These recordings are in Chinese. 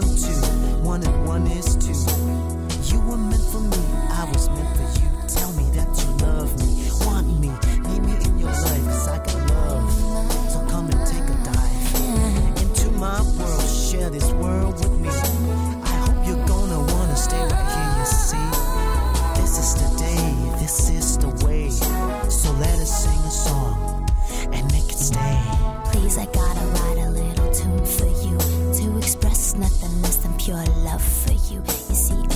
one, two. One and one is pure love for you. You see,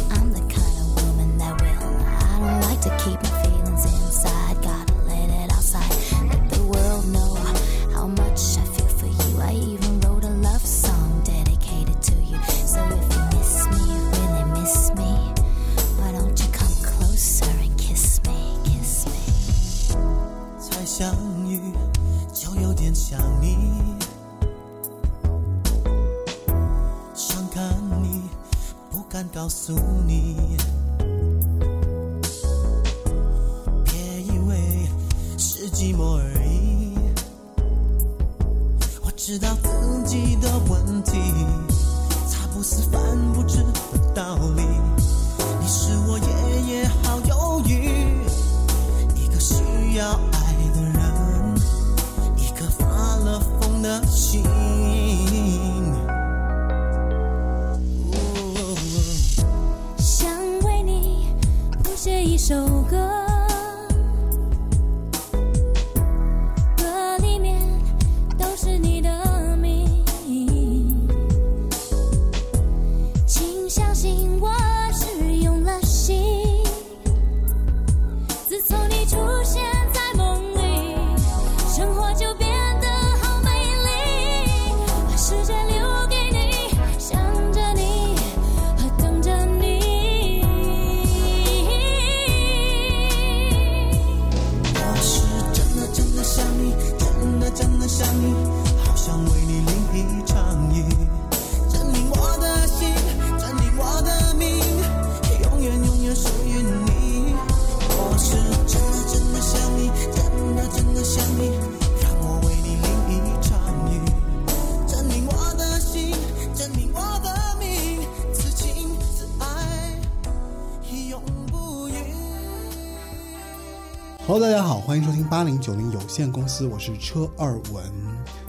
限公司，我是车二文。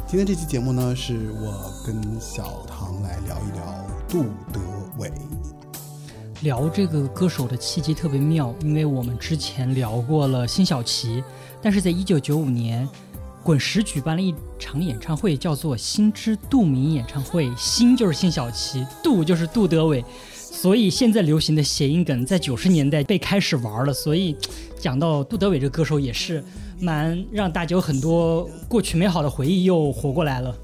今天这期节目呢，是我跟小唐来聊一聊杜德伟。聊这个歌手的契机特别妙，因为我们之前聊过了辛晓琪，但是在一九九五年，滚石举办了一场演唱会，叫做“心知杜明演唱会”，心就是辛晓琪，杜就是杜德伟，所以现在流行的谐音梗在九十年代被开始玩了，所以讲到杜德伟这个歌手也是蛮让大家有很多过去美好的回忆又活过来了。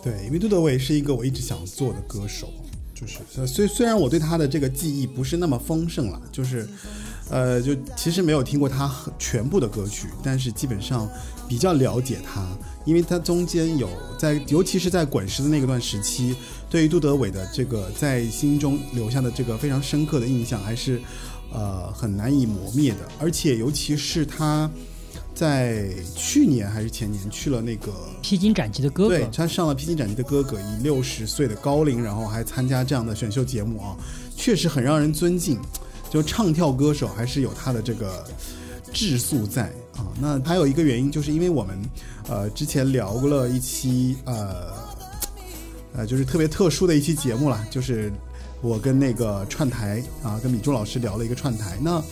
对，因为杜德伟是一个我一直想做的歌手，就是虽虽然我对他的这个记忆不是那么丰盛了，就是，呃，就其实没有听过他很全部的歌曲，但是基本上比较了解他，因为他中间有在，尤其是在滚石的那个段时期，对于杜德伟的这个在心中留下的这个非常深刻的印象，还是呃很难以磨灭的，而且尤其是他。在去年还是前年去了那个披荆斩棘的哥哥对，他上了《披荆斩棘的哥哥》，以六十岁的高龄，然后还参加这样的选秀节目啊，确实很让人尊敬。就唱跳歌手还是有他的这个质素在那还有一个原因，就是因为我们呃之前聊过了一期呃呃就是特别特殊的一期节目啦，就是我跟那个串台啊，跟米珠老师聊了一个串台。那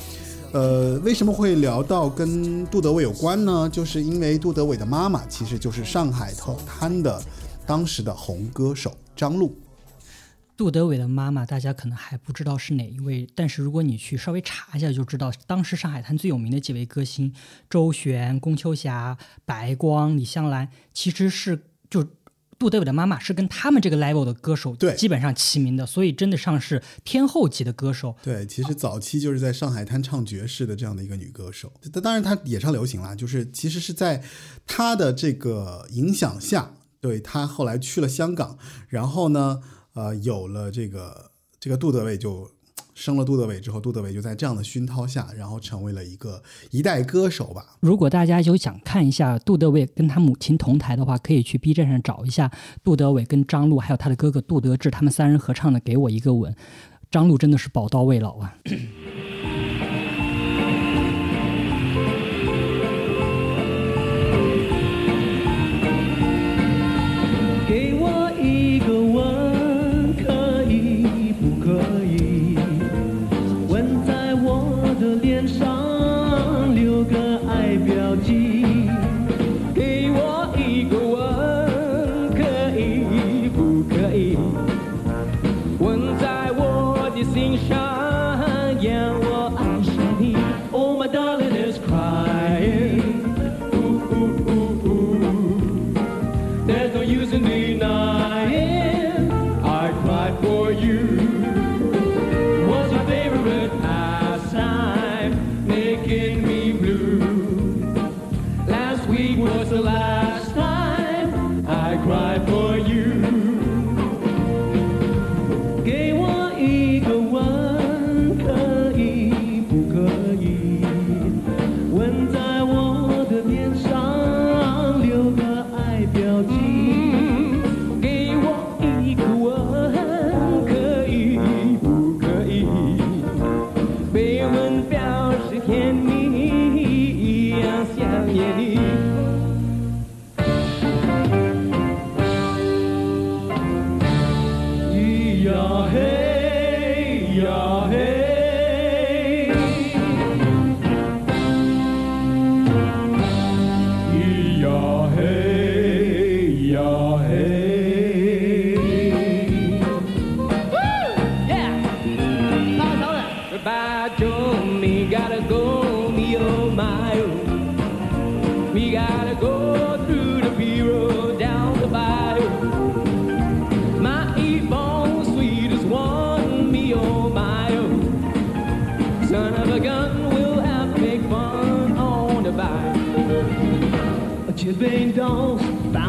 呃，为什么会聊到跟杜德伟有关呢？就是因为杜德伟的妈妈其实就是上海滩的当时的红歌手张璐。杜德伟的妈妈，大家可能还不知道是哪一位，但是如果你去稍微查一下，就知道当时上海滩最有名的几位歌星周璇、龚秋霞、白光、李香兰，其实是就杜德伟的妈妈是跟他们这个 level 的歌手对基本上齐名的，所以真的上是天后级的歌手。对，其实早期就是在上海滩唱爵士的这样的一个女歌手，但当然她也唱流行啦，就是其实是在她的这个影响下，对她后来去了香港，然后呢，呃有了这个这个杜德伟就生了杜德伟之后杜德伟就在这样的熏陶下然后成为了一个一代歌手吧。如果大家有想看一下杜德伟跟他母亲同台的话可以去 b 站上找一下杜德伟跟张璐还有他的哥哥杜德志他们三人合唱的给我一个吻。张璐真的是宝刀未老啊。的脸上留个爱标记。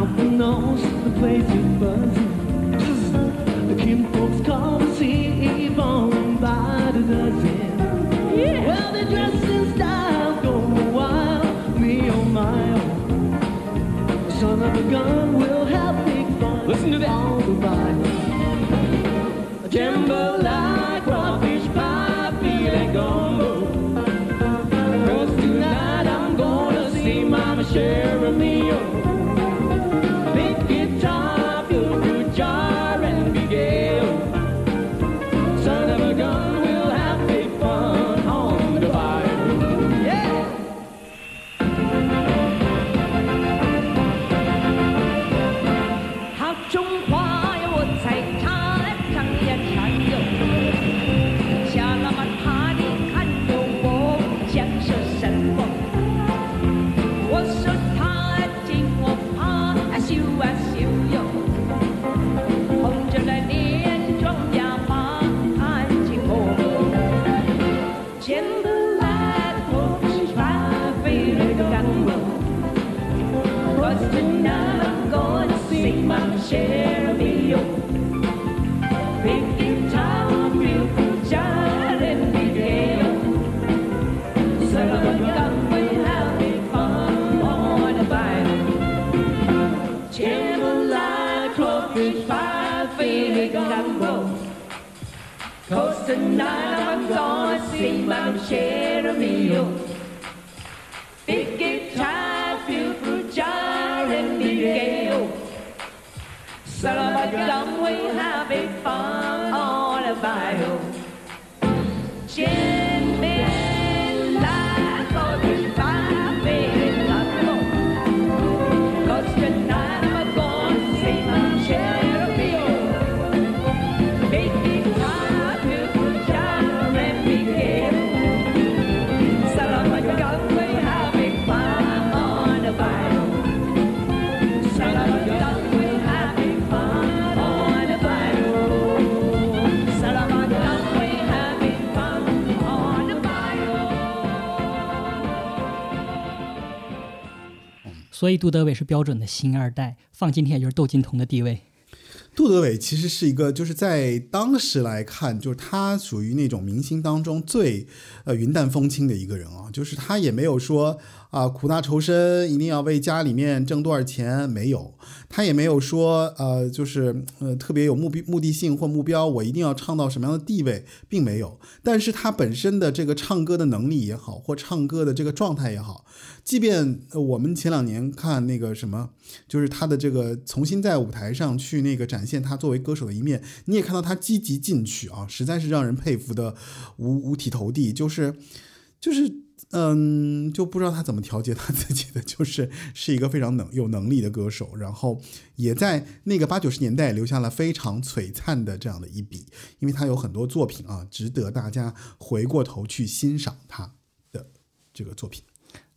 Alfred knows the place you buzz. The kinfolks call to see Yvonne by the dozen. Yeah. Well, they dress in style, go wild, me on my oh. Son of a gun will have big fun. Listen to that. All the ride. Jambalaya, crawfish pie, filet gumbo. Cause tonight I'm gonna see Mama Sharon Meal. 所以杜德伟是标准的新二代，放今天也就是窦靖童的地位。杜德伟其实是一个，就是在当时来看，就是他属于那种明星当中最，呃云淡风轻的一个人啊，就是他也没有说啊苦大仇深，一定要为家里面挣多少钱，没有，他也没有说呃就是呃特别有目的目的性或目标，我一定要唱到什么样的地位，并没有。但是他本身的这个唱歌的能力也好，或唱歌的这个状态也好，即便我们前两年看那个什么，就是他的这个重新在舞台上去那个展现他作为歌手的一面，你也看到他积极进取啊，实在是让人佩服的五五体投地，就是就是嗯，就不知道他怎么调节他自己的，就是是一个非常能有能力的歌手，然后也在那个八九十年代留下了非常璀璨的这样的一笔，因为他有很多作品啊，值得大家回过头去欣赏他的这个作品。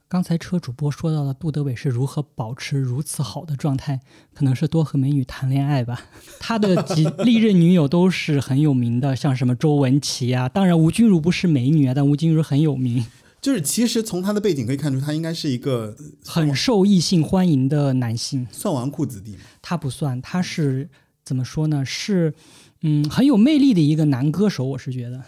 刚才车主播说到了杜德伟是如何保持如此好的状态，可能是多和美女谈恋爱吧。他的几 历任女友都是很有名的，像什么周文琪啊，当然吴君如不是美女啊，但吴君如很有名，就是其实从他的背景可以看出，他应该是一个很受异性欢迎的男性。算纨绔子弟吗。他不算，他是怎么说呢？是嗯很有魅力的一个男歌手，我是觉得。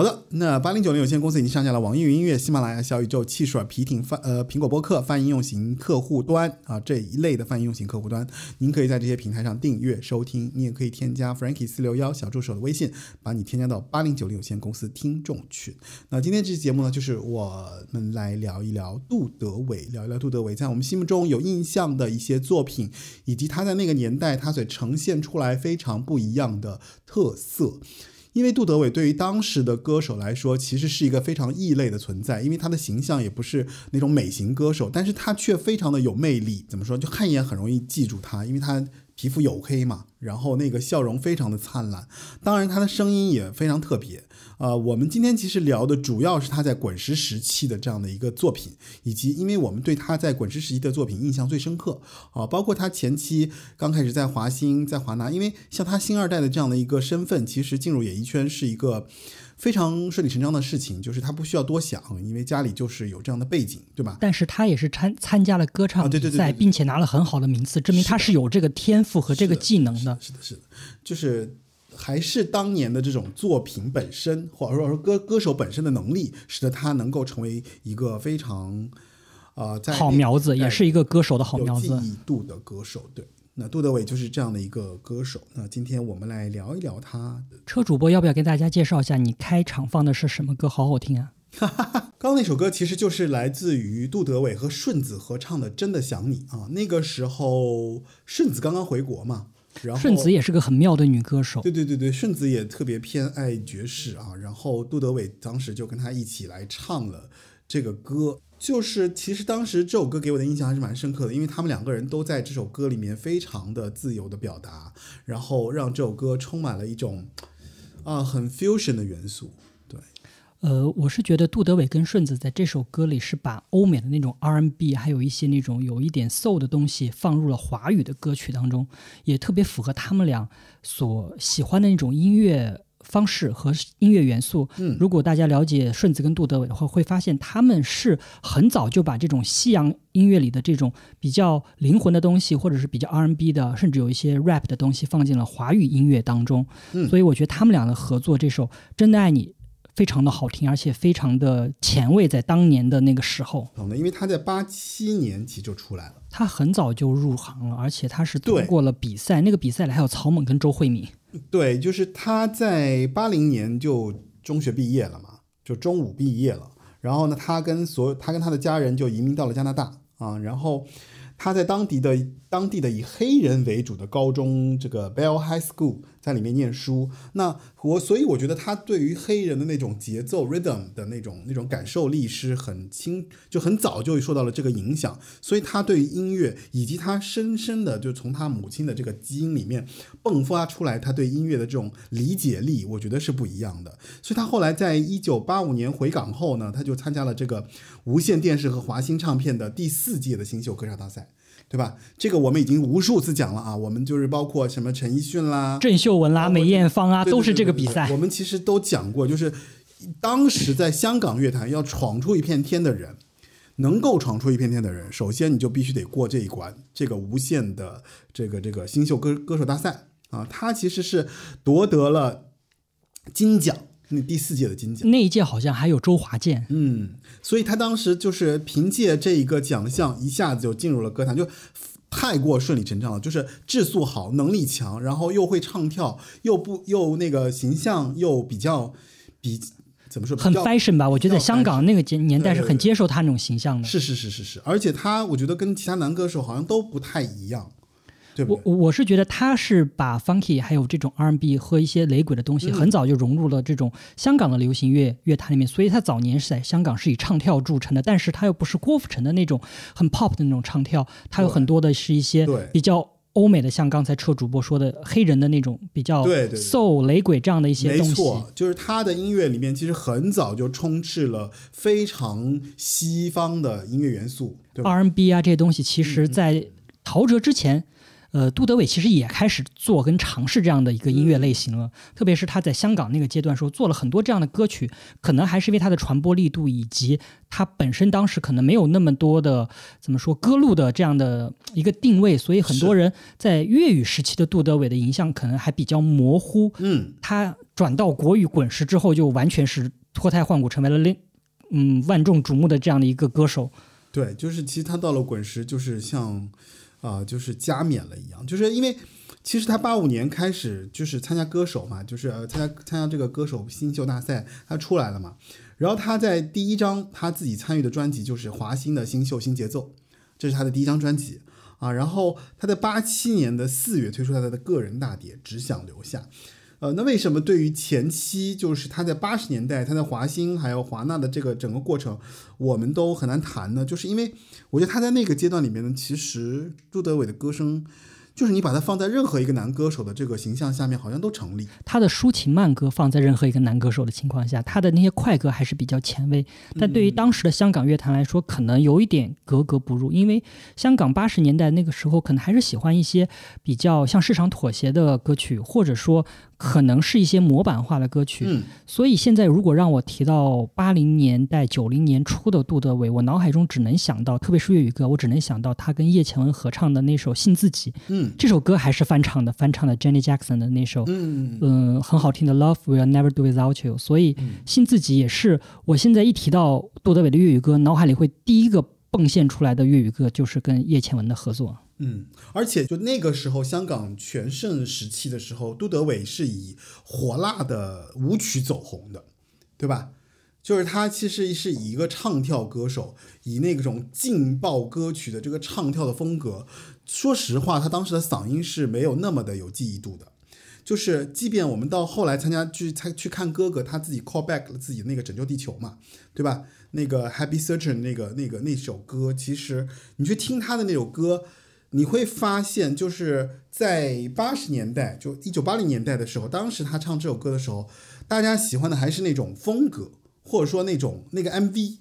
好的，那八零九零有限公司已经上架了网易云音乐、喜马拉雅、小宇宙、汽水、皮艇、泛呃苹果播客泛应用型客户端啊这一类的泛应用型客户端，您可以在这些平台上订阅收听。你也可以添加 Frankie 四六幺小助手的微信，把你添加到八零九零有限公司听众群。那今天这期节目呢，就是我们来聊一聊杜德伟，聊一聊杜德伟在我们心目中有印象的一些作品，以及他在那个年代他所呈现出来非常不一样的特色。因为杜德伟对于当时的歌手来说，其实是一个非常异类的存在，因为他的形象也不是那种美型歌手，但是他却非常的有魅力。怎么说？就看一眼很容易记住他，因为他皮肤黝黑嘛，然后那个笑容非常的灿烂，当然他的声音也非常特别。呃，我们今天其实聊的主要是他在滚石时期的这样的一个作品，以及因为我们对他在滚石时期的作品印象最深刻啊，包括他前期刚开始在华星、在华纳，因为像他星二代的这样的一个身份，其实进入演艺圈是一个非常顺理成章的事情，就是他不需要多想，因为家里就是有这样的背景，对吧？但是他也是参参加了歌啊唱比赛，对对对对对并且拿了很好的名次，证明他是有这个天赋和这个技能的。是的，是的，就是还是当年的这种作品本身，或者说歌歌手本身的能力，使得他能够成为一个非常呃，在好苗子，哎也是一个歌手的好苗子。记忆度的歌手。对，那杜德伟就是这样的一个歌手。那今天我们来聊一聊他的。车主播要不要给大家介绍一下你开场放的是什么歌？好好听啊！刚刚那首歌其实就是来自于杜德伟和顺子合唱的《真的想你》啊。那个时候顺子刚刚回国嘛，然后顺子也是个很妙的女歌手。对对对对，顺子也特别偏爱爵士啊，然后杜德伟当时就跟他一起来唱了这个歌。就是其实当时这首歌给我的印象还是蛮深刻的，因为他们两个人都在这首歌里面非常的自由的表达，然后让这首歌充满了一种啊很 fusion 的元素。对，呃，我是觉得杜德伟跟顺子在这首歌里是把欧美的那种 R&B，还有一些那种有一点 soul 的东西放入了华语的歌曲当中，也特别符合他们俩所喜欢的那种音乐方式和音乐元素。嗯如果大家了解顺子跟杜德伟的话，会发现他们是很早就把这种西洋音乐里的这种比较灵魂的东西，或者是比较 R&B 的，甚至有一些 rap 的东西放进了华语音乐当中。嗯所以我觉得他们俩的合作，这首《真的爱你》非常的好听，而且非常的前卫，在当年的那个时候，懂的，因为他在八七年级就出来了。他很早就入行了，而且他是通过了比赛，那个比赛里还有曹猛跟周慧敏。对，就是他在八零年就中学毕业了嘛，就中五毕业了。然后呢，他跟所有他跟他的家人就移民到了加拿大啊。然后他在当地的当地的以黑人为主的高中这个 Bell High School 在里面念书。那我所以我觉得他对于黑人的那种节奏 rhythm 的那种那种感受力是很清，就很早就受到了这个影响。所以他对于音乐以及他深深的就从他母亲的这个基因里面迸发出来，他对音乐的这种理解力，我觉得是不一样的。所以他后来在一九八五年回港后呢，他就参加了这个无线电视和华星唱片的第四届的新秀歌唱大赛。对吧？这个我们已经无数次讲了啊，我们就是包括什么陈奕迅啦、郑秀文啦、梅艳芳啊，都是这个比赛我。们其实都讲过，就是当时在香港乐坛要闯出一片天的人，能够闯出一片天的人，首先你就必须得过这一关，这个无限的这个这个新秀歌歌手大赛啊，他其实是夺得了金奖，那第四届的金奖。那一届好像还有周华健，嗯，所以他当时就是凭借这一个奖项，一下子就进入了歌坛，就太过顺理成章了。就是质素好，能力强，然后又会唱跳，又不又那个形象又比较比怎么说，很 fashion 吧？我觉得香港那个年年代是很接受他那种形象的。是是是是是，而且他我觉得跟其他男歌手好像都不太一样，对我对？我我是觉得他是把 funky 还有这种 R&B 和一些雷鬼的东西，嗯。很早就融入了这种香港的流行乐乐坛里面，所以他早年是在香港是以唱跳著称的，但是他又不是郭富城的那种很 pop 的那种唱跳，他有很多的是一些比较欧美的，像刚才车主播说的黑人的那种比较对对对。soul 雷鬼这样的一些东西。错，就是他的音乐里面其实很早就充斥了非常西方的音乐元素，，R N B 啊这些东西，其嗯实在陶喆之前，呃，杜德伟其实也开始做跟尝试这样的一个音乐类型了。嗯特别是他在香港那个阶段时候，做了很多这样的歌曲，可能还是因为他的传播力度以及他本身当时可能没有那么多的怎么说歌路的这样的一个定位，所以很多人在粤语时期的杜德伟的影响可能还比较模糊。嗯，他转到国语滚石之后，就完全是脱胎换骨，成为了另嗯万众瞩目的这样的一个歌手。对，就是其实他到了滚石，就是像啊、就是加冕了一样，就是因为其实他八五年开始就是参加歌手嘛，就是参加参加这个歌手新秀大赛，他出来了嘛。然后他在第一张他自己参与的专辑就是华星的新秀新节奏，这是他的第一张专辑啊。然后他在八七年的四月推出他的个人大碟《只想留下》。呃，那为什么对于前期就是他在八十年代他在华星还有华纳的这个整个过程，我们都很难谈呢？就是因为我觉得他在那个阶段里面呢，其实杜德伟的歌声，就是你把它放在任何一个男歌手的这个形象下面，好像都成立。他的抒情慢歌放在任何一个男歌手的情况下，他的那些快歌还是比较前卫。但对于当时的香港乐坛来说，可能有一点格格不入，因为香港八十年代那个时候可能还是喜欢一些比较向市场妥协的歌曲，或者说可能是一些模板化的歌曲。嗯，所以现在如果让我提到八零年代、九零年初的杜德伟，我脑海中只能想到，特别是粤语歌，我只能想到他跟叶倩文合唱的那首《信自己》。嗯这首歌还是翻唱的，翻唱的 Jenny Jackson 的那首，嗯嗯，很好听的《Love Will Never Do Without You》。所以信自己也是我现在一提到杜德伟的粤语歌，脑海里会第一个迸现出来的粤语歌就是跟叶倩文的合作。嗯，而且就那个时候香港全盛时期的时候，杜德伟是以火辣的舞曲走红的，对吧？就是他其实是以一个唱跳歌手，以那种劲爆歌曲的这个唱跳的风格，说实话，他当时的嗓音是没有那么的有记忆度的。就是，即便我们到后来参加去参去看哥哥，他自己 call back 了自己那个拯救地球嘛，对吧？那个 Happy Surgeon 那个那个那首歌，其实你去听他的那首歌，你会发现，就是在八十年代，就一九八零年代的时候，当时他唱这首歌的时候，大家喜欢的还是那种风格，或者说那种那个 MV，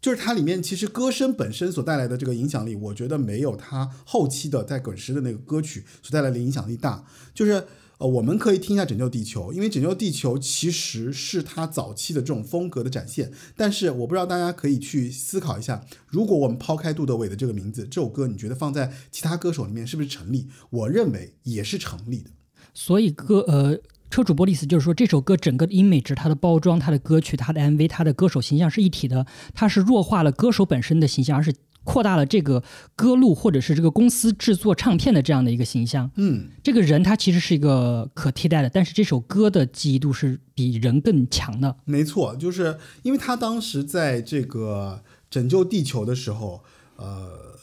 就是它里面其实歌声本身所带来的这个影响力，我觉得没有他后期的在滚石的那个歌曲所带来的影响力大。就是呃，我们可以听一下《拯救地球》，因为《拯救地球》其实是他早期的这种风格的展现。但是我不知道大家可以去思考一下，如果我们抛开杜德伟的这个名字，这首歌你觉得放在其他歌手里面是不是成立？我认为也是成立的。所以歌呃。车主播的意思就是说，这首歌整个的 image、它的包装、它的歌曲、它的 MV、它的歌手形象是一体的，它是弱化了歌手本身的形象，而是扩大了这个歌路或者是这个公司制作唱片的这样的一个形象。嗯，这个人他其实是一个可替代的，但是这首歌的记忆度是比人更强的。没错，就是因为他当时在这个拯救地球的时候，呃，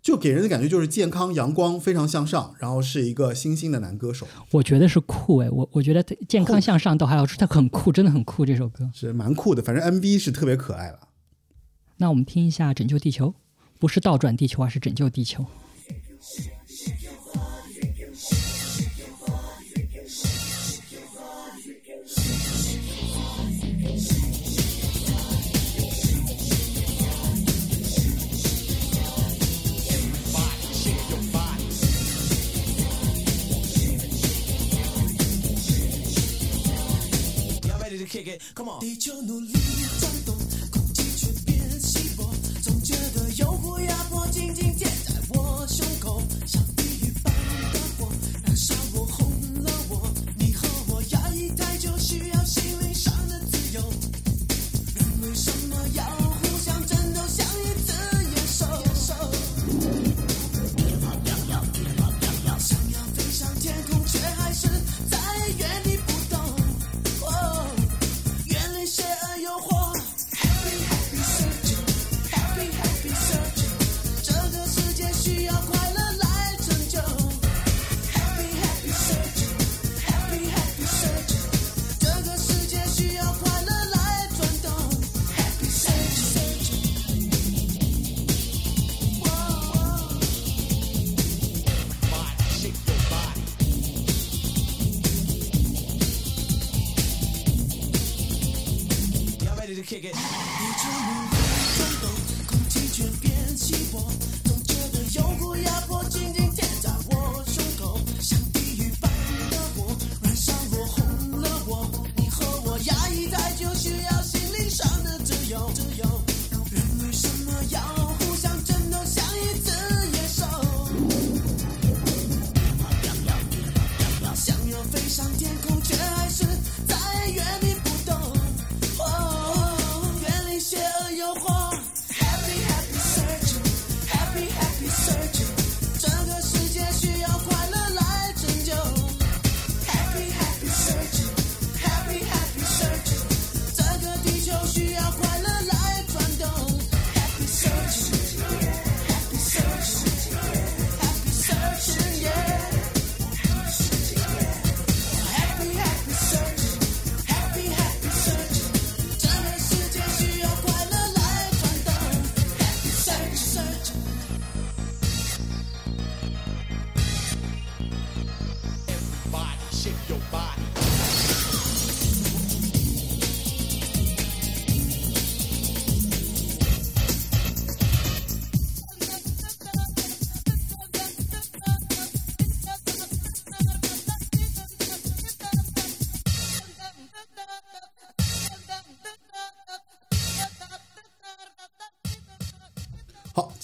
就给人的感觉就是健康、阳光、非常向上，然后是一个新兴的男歌手，我觉得是酷哎，我我觉得健康向上倒还好，是他很酷，真的很酷这首歌。是蛮酷的。反正 MV 是特别可爱了。那我们听一下《拯救地球》，不是倒转地球，而是拯救地球。Kick it.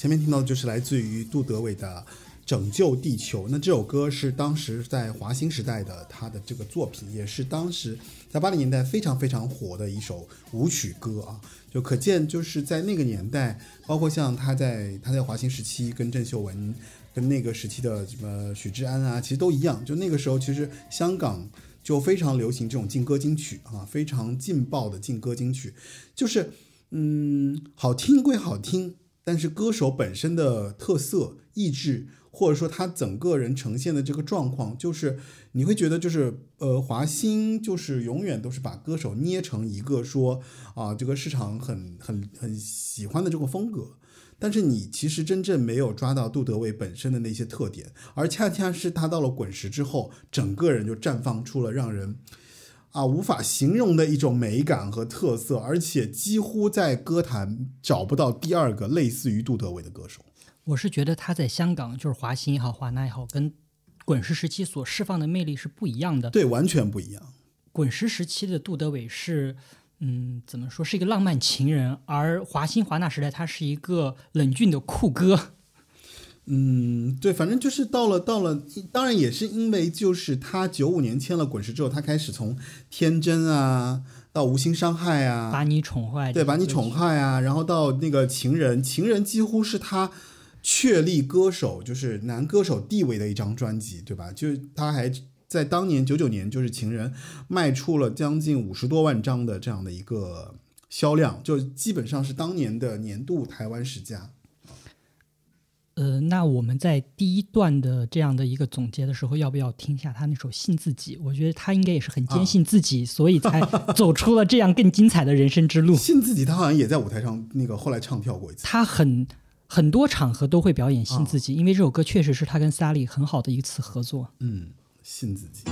前面听到的就是来自于杜德伟的《拯救地球》。那这首歌是当时在华星时代的他的这个作品，也是当时在八零年代非常非常火的一首舞曲歌啊。就可见，就是在那个年代，包括像他在他在华星时期跟郑秀文，跟那个时期的什么许志安啊，其实都一样。就那个时候，其实香港就非常流行这种劲歌金曲啊，非常劲爆的劲歌金曲，就是嗯，好听归好听，但是歌手本身的特色、意志，或者说他整个人呈现的这个状况，就是你会觉得就是呃，华星就是永远都是把歌手捏成一个说啊，这个市场很很很喜欢的这个风格。但是你其实真正没有抓到杜德伟本身的那些特点，而恰恰是他到了滚石之后，整个人就绽放出了让人啊无法形容的一种美感和特色，而且几乎在歌坛找不到第二个类似于杜德伟的歌手。我是觉得他在香港，就是华星也好，华纳也好，跟滚石时期所释放的魅力是不一样的。对，完全不一样。滚石时期的杜德伟是，嗯，怎么说，是一个浪漫情人，而华星华纳时代他是一个冷峻的酷哥。嗯，对，反正就是到了到了，当然也是因为就是他九五年签了滚石之后，他开始从天真啊到无心伤害啊，把你宠坏，对，把你宠。坏啊，然后到那个情人，情人几乎是他确立歌手就是男歌手地位的一张专辑，对吧？就他还在当年九九年，就是情人卖出了将近五十多万张的这样的一个销量，就基本上是当年的年度台湾十佳。呃，那我们在第一段的这样的一个总结的时候，要不要听一下他那首《信自己》？我觉得他应该也是很坚信自己，所以才走出了这样更精彩的人生之路。信自己，他好像也在舞台上那个后来唱跳过一次。他很很多场合都会表演信自己，因为这首歌确实是他跟萨利很好的一次合作。嗯，信自己。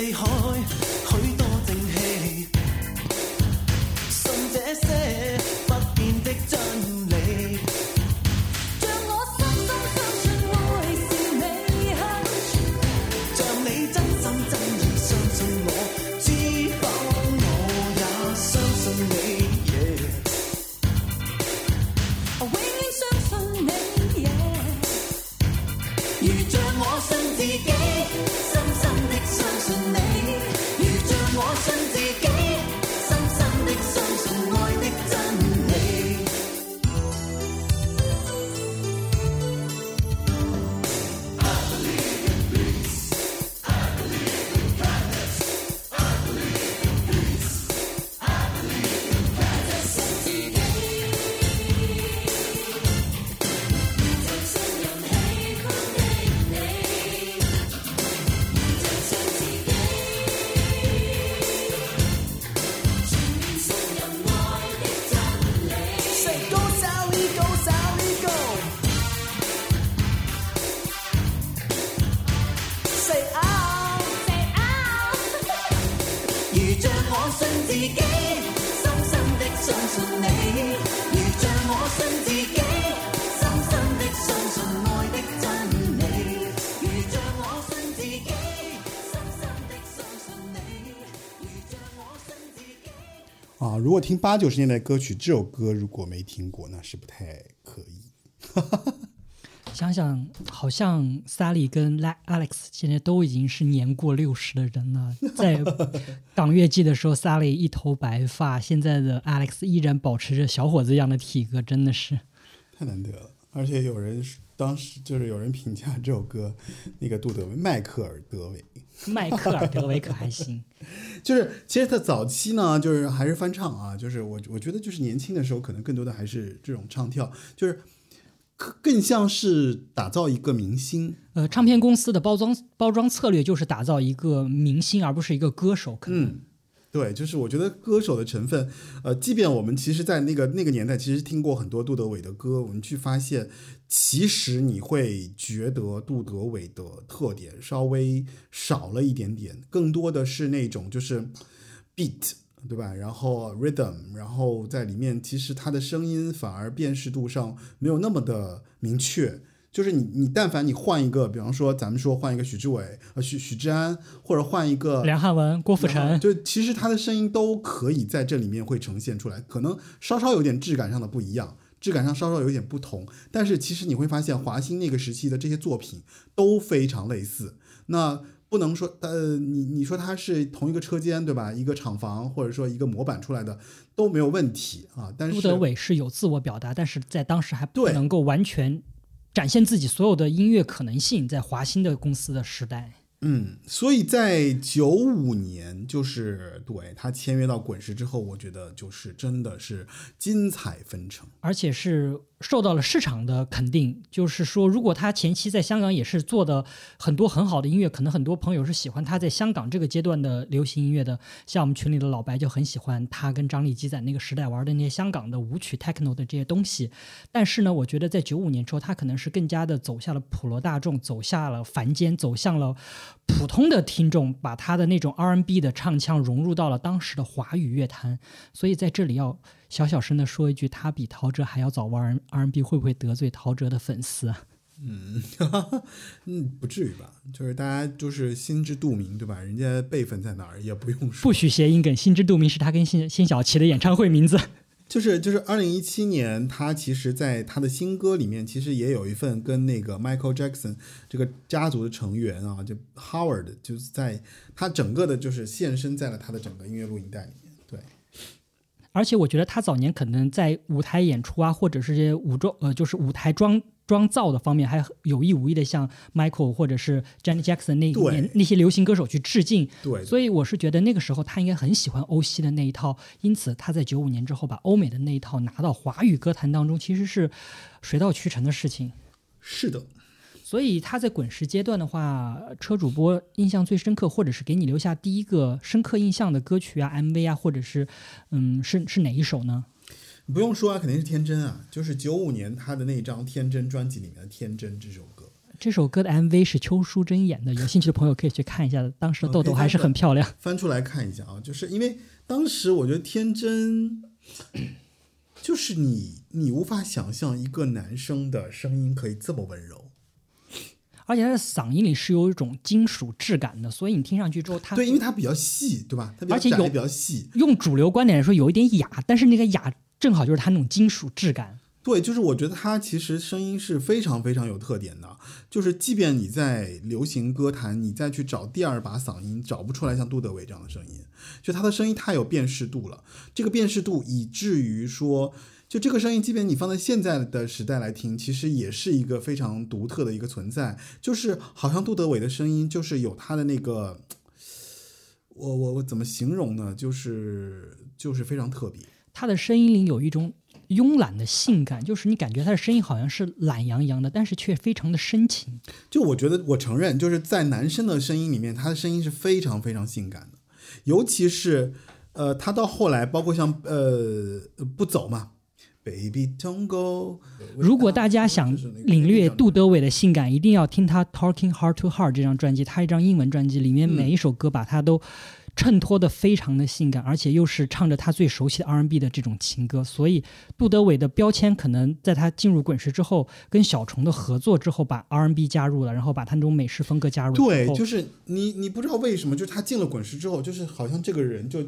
四海听八九十年代歌曲，这首歌如果没听过，那是不太可以。想想，好像 Sally 跟 Alex 现在都已经是年过六十的人了。在港乐季的时候，Sally 一头白发，现在的 Alex 依然保持着小伙子一样的体格，真的是。太难得了。而且有人当时就是有人评价这首歌，那个杜德伟迈克尔德韦，迈克尔德维克还行，就是其实他早期呢，就是还是翻唱啊，就是我我觉得就是年轻的时候，可能更多的还是这种唱跳，就是更更像是打造一个明星。呃，唱片公司的包装包装策略就是打造一个明星，而不是一个歌手。可能、嗯，对，就是我觉得歌手的成分，呃，即便我们其实，在那个那个年代，其实听过很多杜德伟的歌，我们去发现，其实你会觉得杜德伟的特点稍微少了一点点，更多的是那种就是 beat。对吧？然后 rhythm，然后在里面，其实他的声音反而辨识度上没有那么的明确。就是你，你但凡你换一个，比方说咱们说换一个许志伟，呃许许志安，或者换一个梁汉文、郭富城，就其实他的声音都可以在这里面会呈现出来，可能稍稍有点质感上的不一样，质感上稍稍有点不同，但是其实你会发现华星那个时期的这些作品都非常类似。那不能说呃，你你说它是同一个车间对吧？一个厂房或者说一个模板出来的都没有问题啊。但是杜德伟是有自我表达，但是在当时还不能够完全展现自己所有的音乐可能性，在华星的公司的时代。嗯，所以在九五年，就是对他签约到滚石之后，我觉得就是真的是精彩纷呈。而且是受到了市场的肯定。就是说，如果他前期在香港也是做的很多很好的音乐，可能很多朋友是喜欢他在香港这个阶段的流行音乐的。像我们群里的老白就很喜欢他跟张力基在那个时代玩的那些香港的舞曲、techno 的这些东西。但是呢，我觉得在九五年之后，他可能是更加的走向了普罗大众，走下了凡间，走向了普通的听众，把他的那种 R&B 的唱腔融入到了当时的华语乐坛。所以在这里要小小声的说一句，他比陶喆还要早玩 R&B，会不会得罪陶喆的粉丝啊？嗯，不至于吧？就是大家就是心知肚明，对吧？人家辈分在哪儿也不用说。不许谐音梗，心知肚明是他跟辛辛晓琪的演唱会名字。就是就是二零一七年，他其实在他的新歌里面，其实也有一份跟那个 Michael Jackson 这个家族的成员啊，就 Howard，就是在他整个的就是现身在了他的整个音乐录影带里面。对，而且我觉得他早年可能在舞台演出啊，或者是这些武装呃，就是舞台装妆造的方面，还有意无意的向 Michael 或者是 Janet Jackson 那一年那些流行歌手去致敬。对所以我是觉得那个时候他应该很喜欢欧西的那一套，因此他在九五年之后把欧美的那一套拿到华语歌坛当中，其实是水到渠成的事情。是的，所以他在滚石阶段的话，车主播印象最深刻，或者是给你留下第一个深刻印象的歌曲啊、MV 啊，或者是嗯，是是哪一首呢？不用说啊，肯定是《天真》啊，就是九五年他的那张《天真》专辑里面的《天真》这首歌。这首歌的 MV 是邱淑贞演的，有兴趣的朋友可以去看一下，当时的豆豆还是很漂亮。翻出来看一下啊，就是因为当时我觉得天真，就是你你无法想象一个男生的声音可以这么温柔。而且他的嗓音里是有一种金属质感的，所以你听上去之后，他对，因为他比较细，对吧？它比较而且有比较细。用主流观点来说有一点哑，但是那个哑正好就是它那种金属质感。对，就是我觉得他其实声音是非常非常有特点的，就是即便你在流行歌坛，你再去找第二把嗓音，找不出来像杜德伟这样的声音，就他的声音太有辨识度了。这个辨识度以至于说，就这个声音，即便你放在现在的时代来听，其实也是一个非常独特的一个存在。就是好像杜德伟的声音，就是有他的那个，我我我怎么形容呢？就是就是非常特别。他的声音里有一种慵懒的性感，就是你感觉他的声音好像是懒洋洋的，但是却非常的深情。就我觉得，我承认，就是在男生的声音里面，他的声音是非常非常性感的，尤其是，呃，他到后来，包括像呃不走嘛，Baby Don't Go，如果大家想领略杜德，德伟的性感，一定要听他《Talking Heart to Heart》这张专辑，他一张英文专辑，里面每一首歌把他都衬托的非常的性感，而且又是唱着他最熟悉的 R&B 的这种情歌，所以杜德伟的标签可能在他进入滚石之后，跟小虫的合作之后，把 R&B 加入了，然后把他那种美式风格加入了，对，就是你你不知道为什么，就是他进了滚石之后，就是好像这个人就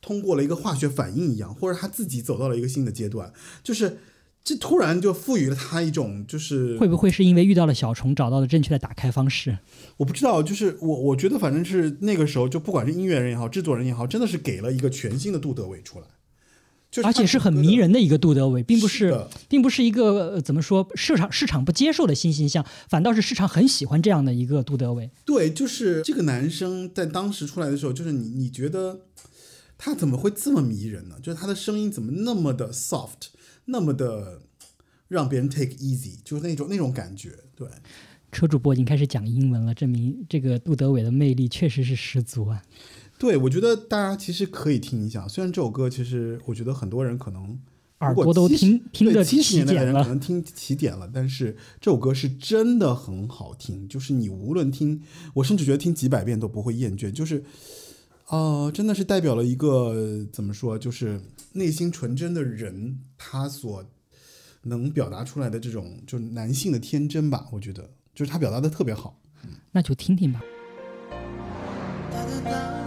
通过了一个化学反应一样，或者他自己走到了一个新的阶段，就是这突然就赋予了他一种就是会不会是因为遇到了小虫，找到了正确的打开方式？我不知道，就是我我觉得反正是那个时候，就不管是音乐人也好，制作人也好，真的是给了一个全新的杜德伟出来，就是而且是很迷人的一个杜德伟，并不是是并不是一个、呃怎么说市场市场不接受的新形象，反倒是市场很喜欢这样的一个杜德伟。对，就是这个男生在当时出来的时候，就是你你觉得他怎么会这么迷人呢？就是他的声音怎么那么的 soft，那么的让别人 take easy，就是那种那种感觉，对。车主播已经开始讲英文了，证明这个杜德伟的魅力确实是十足啊！对，我觉得大家其实可以听一下。虽然这首歌，其实我觉得很多人可能耳朵都听听得七十起茧年代的人可。能听起点了，但是这首歌是真的很好听，就是你无论听，我甚至觉得听几百遍都不会厌倦，就是，呃，真的是代表了一个怎么说，就是内心纯真的人他所能表达出来的这种就是男性的天真吧，我觉得就是他表达的特别好。那就听听吧。爱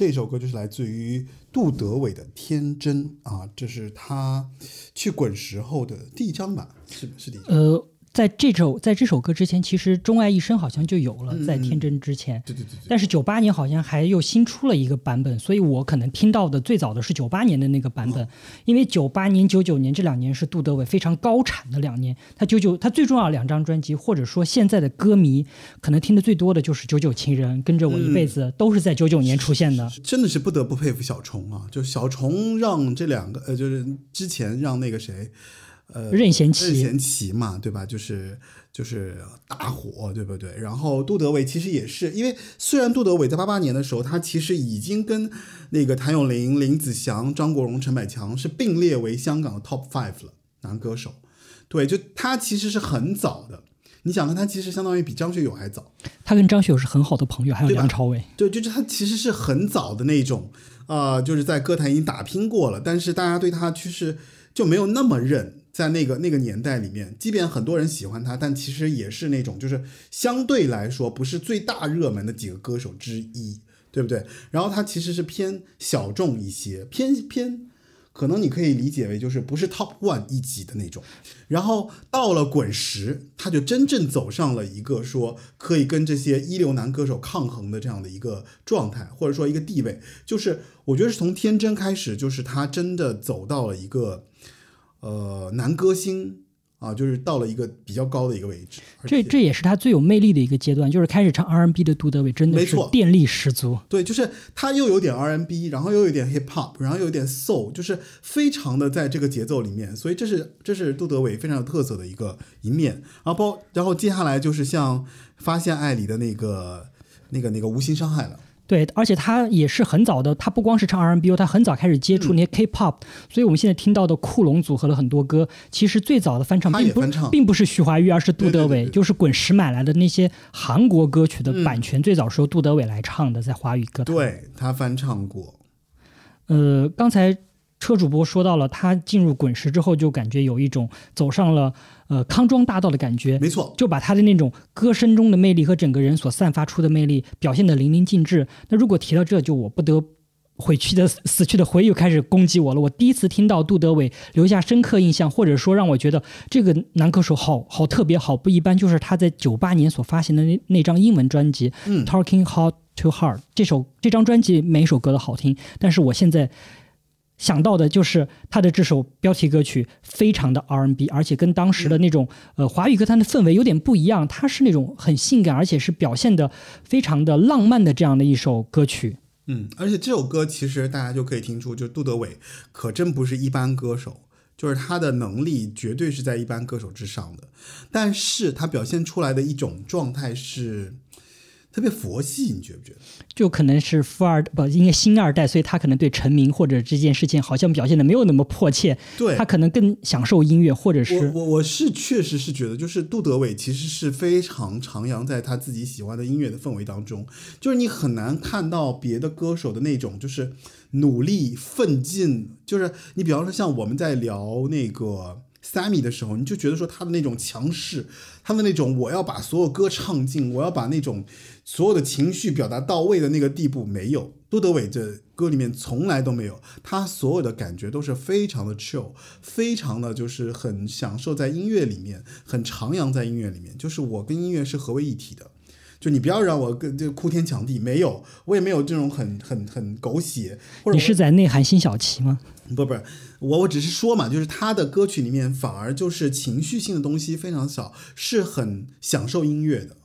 这首歌就是来自于杜德伟的《天真》啊，这是他去滚石后的第一张吧？是是第一张。呃，在这首在这首歌之前，其实《钟爱一生》好像就有了，在《天真》之前。对对对对。但是九八年好像还又新出了一个版本，所以我可能听到的最早的是九八年的那个版本，因为九八年、九九年这两年是杜德伟非常高产的两年。他九九他最重要的两张专辑，或者说现在的歌迷可能听的最多的就是《九九情人》，跟着我一辈子都是在九九年出现的。真的是不得不佩服小虫啊！就小虫让这两个呃，就是之前让那个谁，呃，任贤齐任贤齐嘛，对吧？就是就是大火，对不对？然后杜德伟其实也是，因为虽然杜德伟在八八年的时候，他其实已经跟那个谭咏麟、林子祥、张国荣、陈百强是并列为香港的 Top Five 了，男歌手。对，就他其实是很早的。你想看，他其实相当于比张学友还早。他跟张学友是很好的朋友，还有梁朝伟。对，就是他其实是很早的那种，呃，就是在歌坛已经打拼过了，但是大家对他其实就没有那么认。在那个那个年代里面，即便很多人喜欢他，但其实也是那种就是相对来说不是最大热门的几个歌手之一，对不对？然后他其实是偏小众一些，偏偏可能你可以理解为就是不是 top one 一级的那种。然后到了滚石，他就真正走上了一个说可以跟这些一流男歌手抗衡的这样的一个状态，或者说一个地位。就是我觉得是从天真开始，就是他真的走到了一个呃男歌星啊，就是到了一个比较高的一个位置。这这也是他最有魅力的一个阶段，就是开始唱 R&B 的杜德伟真的是没错电力十足。对，就是他又有点 R&B，然后又有点 Hip Hop，然后又有点 Soul，就是非常的在这个节奏里面，所以这是这是杜德伟非常有特色的一个一面。然后包，然后接下来就是像发现爱里的那个那个那个无心伤害了。对，而且他也是很早的，他不光是唱 R&B，哦他很早开始接嗯。触那些 K-pop，、所以我们现在听到的酷龙组合的很多歌，其实最早的翻唱并不唱。并不是徐怀钰，而是杜德伟，对对对对。就是滚石买来的那些韩国歌曲的嗯。版权，最早是由杜德伟来唱的，在华语歌坛。对他翻唱过，呃，刚才车主播说到了，他进入滚石之后，就感觉有一种走上了呃康庄大道的感觉，没错，就把他的那种歌声中的魅力和整个人所散发出的魅力表现得淋漓尽致。那如果提到这就我不得。回去的死去的回忆又开始攻击我了。我第一次听到杜德伟留下深刻印象，或者说让我觉得这个男歌手好好特别、好不一般，就是他在九八年所发行的那那张英文专辑《嗯 Talking Heart to Heart》这首这张专辑每一首歌都好听，但是我现在想到的就是他的这首标题歌曲非常的 R&B，而且跟当时的那种、呃华语歌坛的氛围有点不一样，它是那种很性感，而且是表现的非常的浪漫的这样的一首歌曲。嗯，而且这首歌其实大家就可以听出，就杜德伟可真不是一般歌手，就是他的能力绝对是在一般歌手之上的，但是他表现出来的一种状态是特别佛系，你觉不觉得？就可能是富二不应该新二代，所以他可能对成名或者这件事情好像表现的没有那么迫切，对他可能更享受音乐，或者我是我我是确实是觉得，就是杜德伟其实是非常徜徉在他自己喜欢的音乐的氛围当中，就是你很难看到别的歌手的那种就是努力奋进，就是你比方说像我们在聊那个 Sammy 的时候，你就觉得说他的那种强势，他的那种我要把所有歌唱尽，我要把那种所有的情绪表达到位的那个地步没有。杜德伟这歌里面从来都没有，他所有的感觉都是非常的 chill，非常的就是很享受在音乐里面，很徜徉在音乐里面，就是我跟音乐是合为一体的。就你不要让我跟这个哭天抢地，没有，我也没有这种很很很狗血，或者你是在内涵辛晓琪吗？不不，我我只是说嘛，就是他的歌曲里面反而就是情绪性的东西非常少，是很享受音乐的。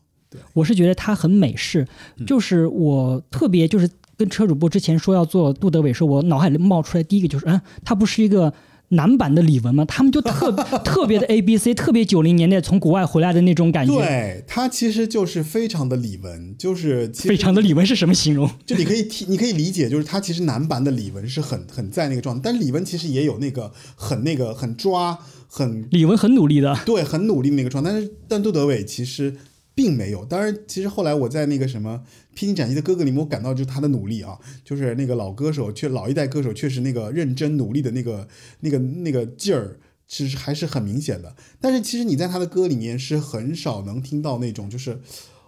我是觉得他很美式，嗯就是我特别就是跟车主播之前说要做杜德伟时，候，我脑海里冒出来第一个就是，嗯，他不是一个男版的李玟吗？他们就特 特别的 A B C，特别九零年代从国外回来的那种感觉，对他其实就是非常的李玟，就是非常的李玟是什么形容？就你可以听，你可以理解，就是他其实男版的李玟是很很在那个状态，但是李玟其实也有那个很那个很抓很李玟很努力的，对，很努力的那个状态，但是但杜德伟其实并没有。当然，其实后来我在那个什么《披荆斩棘的哥哥》里面，我感到就是他的努力啊，就是那个老歌手，却老一代歌手确实那个认真努力的那个那个 那个劲儿。其实还是很明显的，但是其实你在他的歌里面是很少能听到那种就是，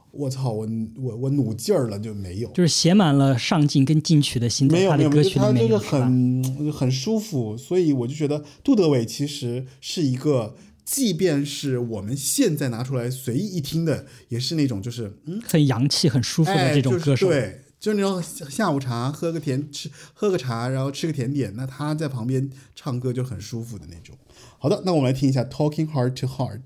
我操，我我我努劲儿了就没有，就是写满了上进跟进取的心在没有没有，他就是？很很舒服，所以我就觉得杜德伟其实是一个，即便是我们现在拿出来随意一听的，也是那种就是嗯，很洋气、很舒服的哎，这种歌手。就是、对，就是那种下下午茶喝个甜吃喝个茶，然后吃个甜点，那他在旁边唱歌就很舒服的那种。好的，那我们来听一下《Talking Heart to Heart》。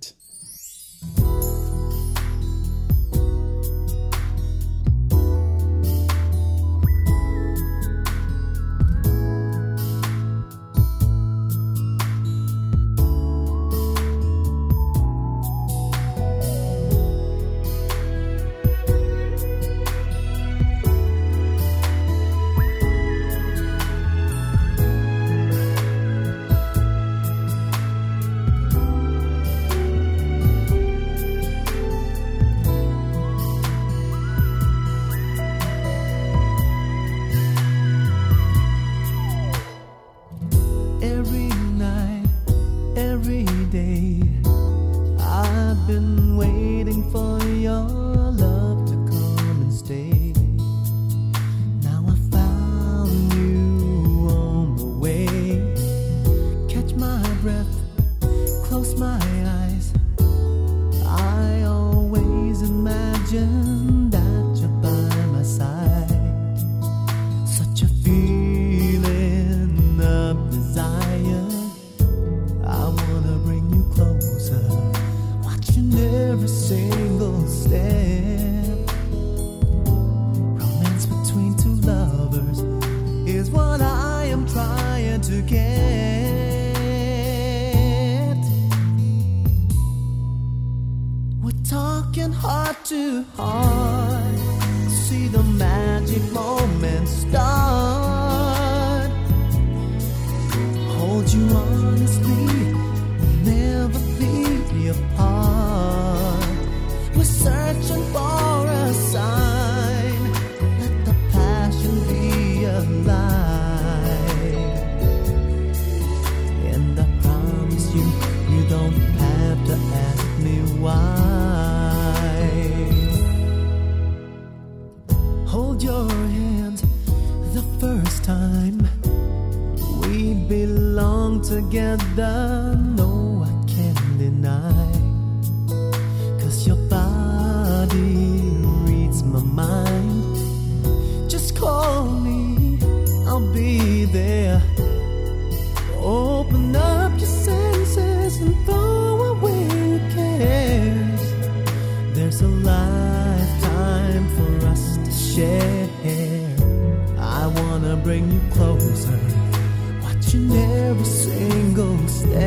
Every single step.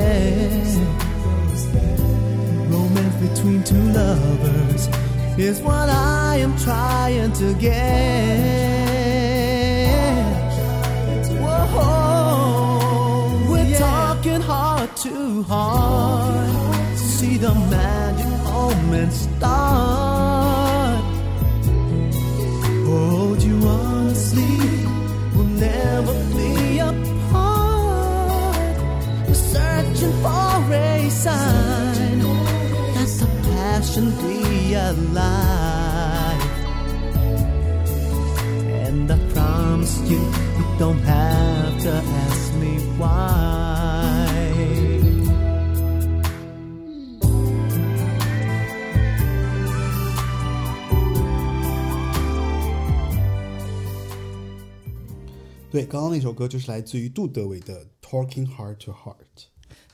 Romance between two lovers is what I am trying to get. Whoa, we're talking heart to heart. See the magic moment start. passion realize. And I promise you, you don't have to ask me why. 对，刚刚那首歌就是来自于杜德伟的《Talking Heart to Heart》。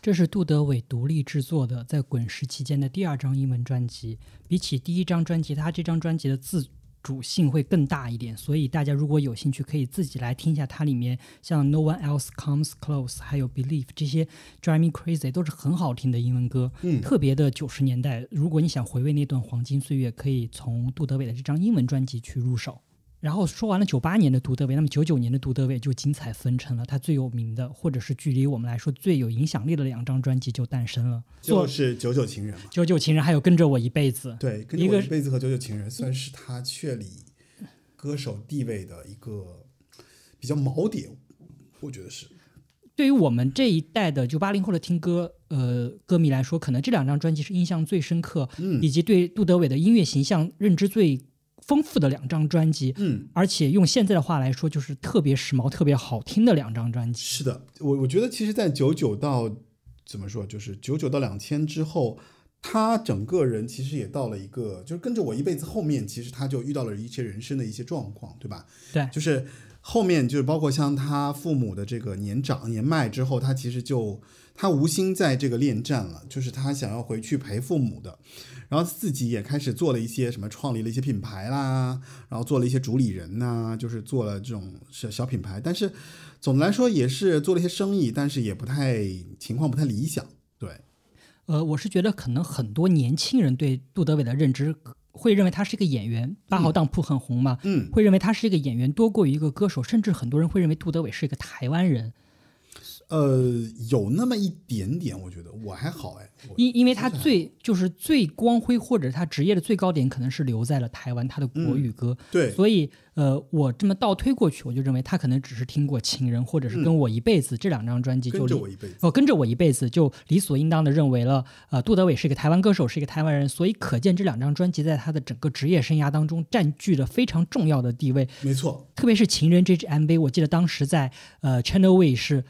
这是杜德伟独立制作的，在滚石期间的第二张英文专辑。比起第一张专辑，他这张专辑的自主性会更大一点，所以大家如果有兴趣，可以自己来听一下它里面像《No One Else Comes Close》还有《Believe》这些《Drive Me Crazy》都是很好听的英文歌，嗯特别的九十年代。如果你想回味那段黄金岁月，可以从杜德伟的这张英文专辑去入手。然后说完了九八年的杜德伟，那么九九年的杜德伟就精彩纷呈了。他最有名的，或者是距离我们来说最有影响力的两张专辑就诞生了，做就是《九九情人》嘛。九九情人，还有跟着我一辈子。对，跟着我一辈子和《九九情人》算是他确立歌手地位的一个比较锚点，我觉得是。对于我们这一代的就八零后的听歌呃歌迷来说，可能这两张专辑是印象最深刻，嗯以及对杜德伟的音乐形象认知最丰富的两张专辑。嗯，而且用现在的话来说，就是特别时髦、特别好听的两张专辑。是的，我我觉得其实，在九九到怎么说，就是九九到两千之后，他整个人其实也到了一个，就是跟着我一辈子后面，其实他就遇到了一些人生的一些状况，对吧？对，就是后面就是包括像他父母的这个年长年迈之后，他其实就他无心在这个恋战了，就是他想要回去陪父母的，然后自己也开始做了一些什么，创立了一些品牌啦，然后做了一些主理人呐、就是做了这种小小品牌，但是总的来说也是做了一些生意，但是也不太情况不太理想，对，呃，我是觉得可能很多年轻人对杜德伟的认知会认为他是一个演员，八号当铺很红嘛，嗯，会认为他是一个演员多过于一个歌手，甚至很多人会认为杜德伟是一个台湾人，呃，有那么一点点，我觉得我还好哎，因因为他最就是最光辉或者他职业的最高点可能是留在了台湾，他的国语歌，对，所以呃，我这么倒推过去，我就认为他可能只是听过《情人》或者是跟我一辈子、这两张专辑就跟着我一辈子，哦，跟着我一辈子就理所应当的认为了，呃，杜德伟是一个台湾歌手，是一个台湾人，所以可见这两张专辑在他的整个职业生涯当中占据了非常重要的地位。没错，特别是《情人》这支 MV，我记得当时在呃 Channel V 是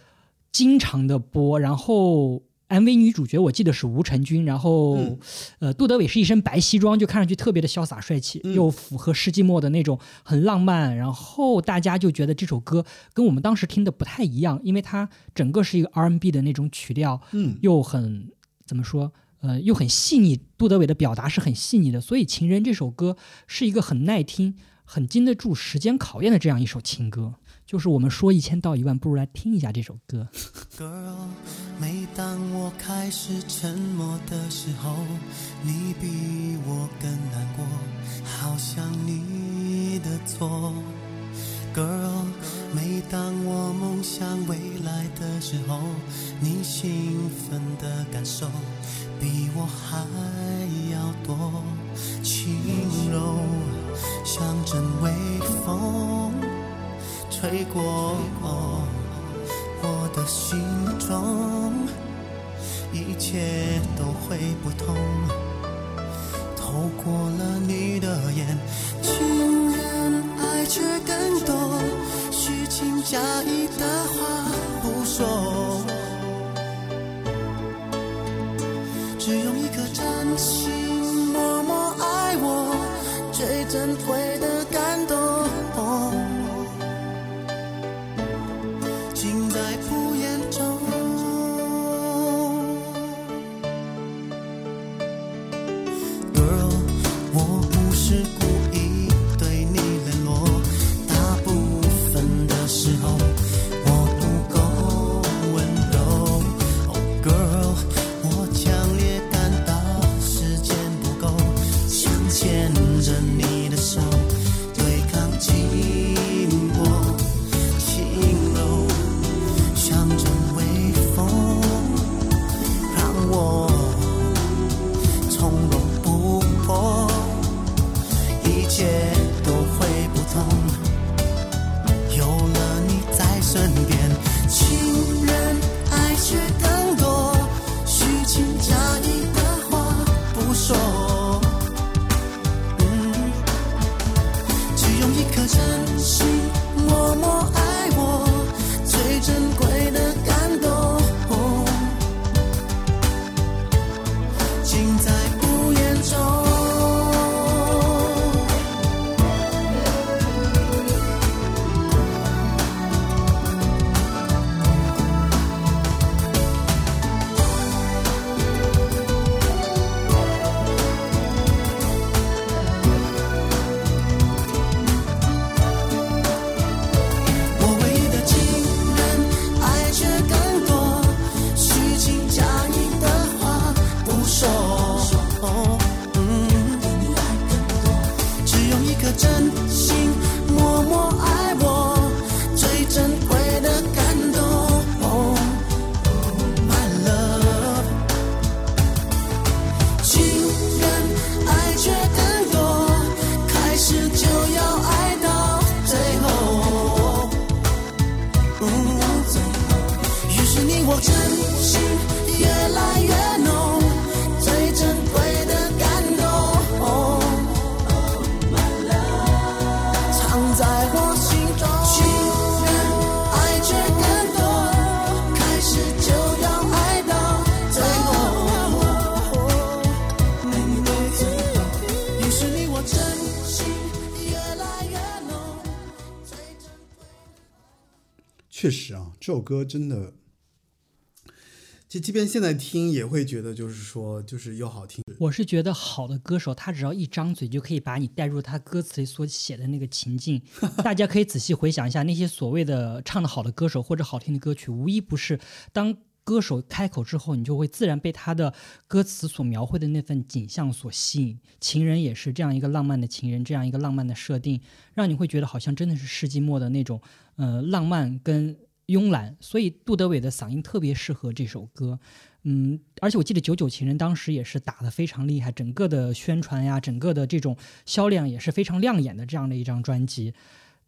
经常的播，然后 MV 女主角我记得是吴成君，然后、嗯呃杜德伟是一身白西装，就看上去特别的潇洒帅气，嗯又符合世纪末的那种很浪漫，然后大家就觉得这首歌跟我们当时听的不太一样，因为它整个是一个 R&B 的那种曲调，嗯，又很怎么说？呃，又很细腻。杜德伟的表达是很细腻的，所以《情人》这首歌是一个很耐听、很经得住时间考验的这样一首情歌。就是我们说一千道一万，不如来听一下这首歌。Girl，每当我开始沉默的时候，你比我更难过，好像你的错。Girl，每当我梦想未来的时候，你兴奋的感受比我还要多，轻柔像阵微风吹过。我的心中，一切都会不同。透过了你的眼，情人爱却更多，虚情假意的话不说，只用一颗真心默默爱我，最珍贵的 underneath 首歌真的，就即便现在听也会觉得，就是说，就是又好听。我是觉得好的歌手，他只要一张嘴就可以把你带入他歌词里所写的那个情境。大家可以仔细回想一下，那些所谓的唱的好的歌手或者好听的歌曲，无一不是当歌手开口之后，你就会自然被他的歌词所描绘的那份景象所吸引。情人也是这样一个浪漫的情人，这样一个浪漫的设定，让你会觉得好像真的是世纪末的那种呃浪漫跟慵懒。所以杜德伟的嗓音特别适合这首歌。嗯，而且我记得《九九情人》当时也是打得非常厉害，整个的宣传呀，整个的这种销量也是非常亮眼的这样的一张专辑。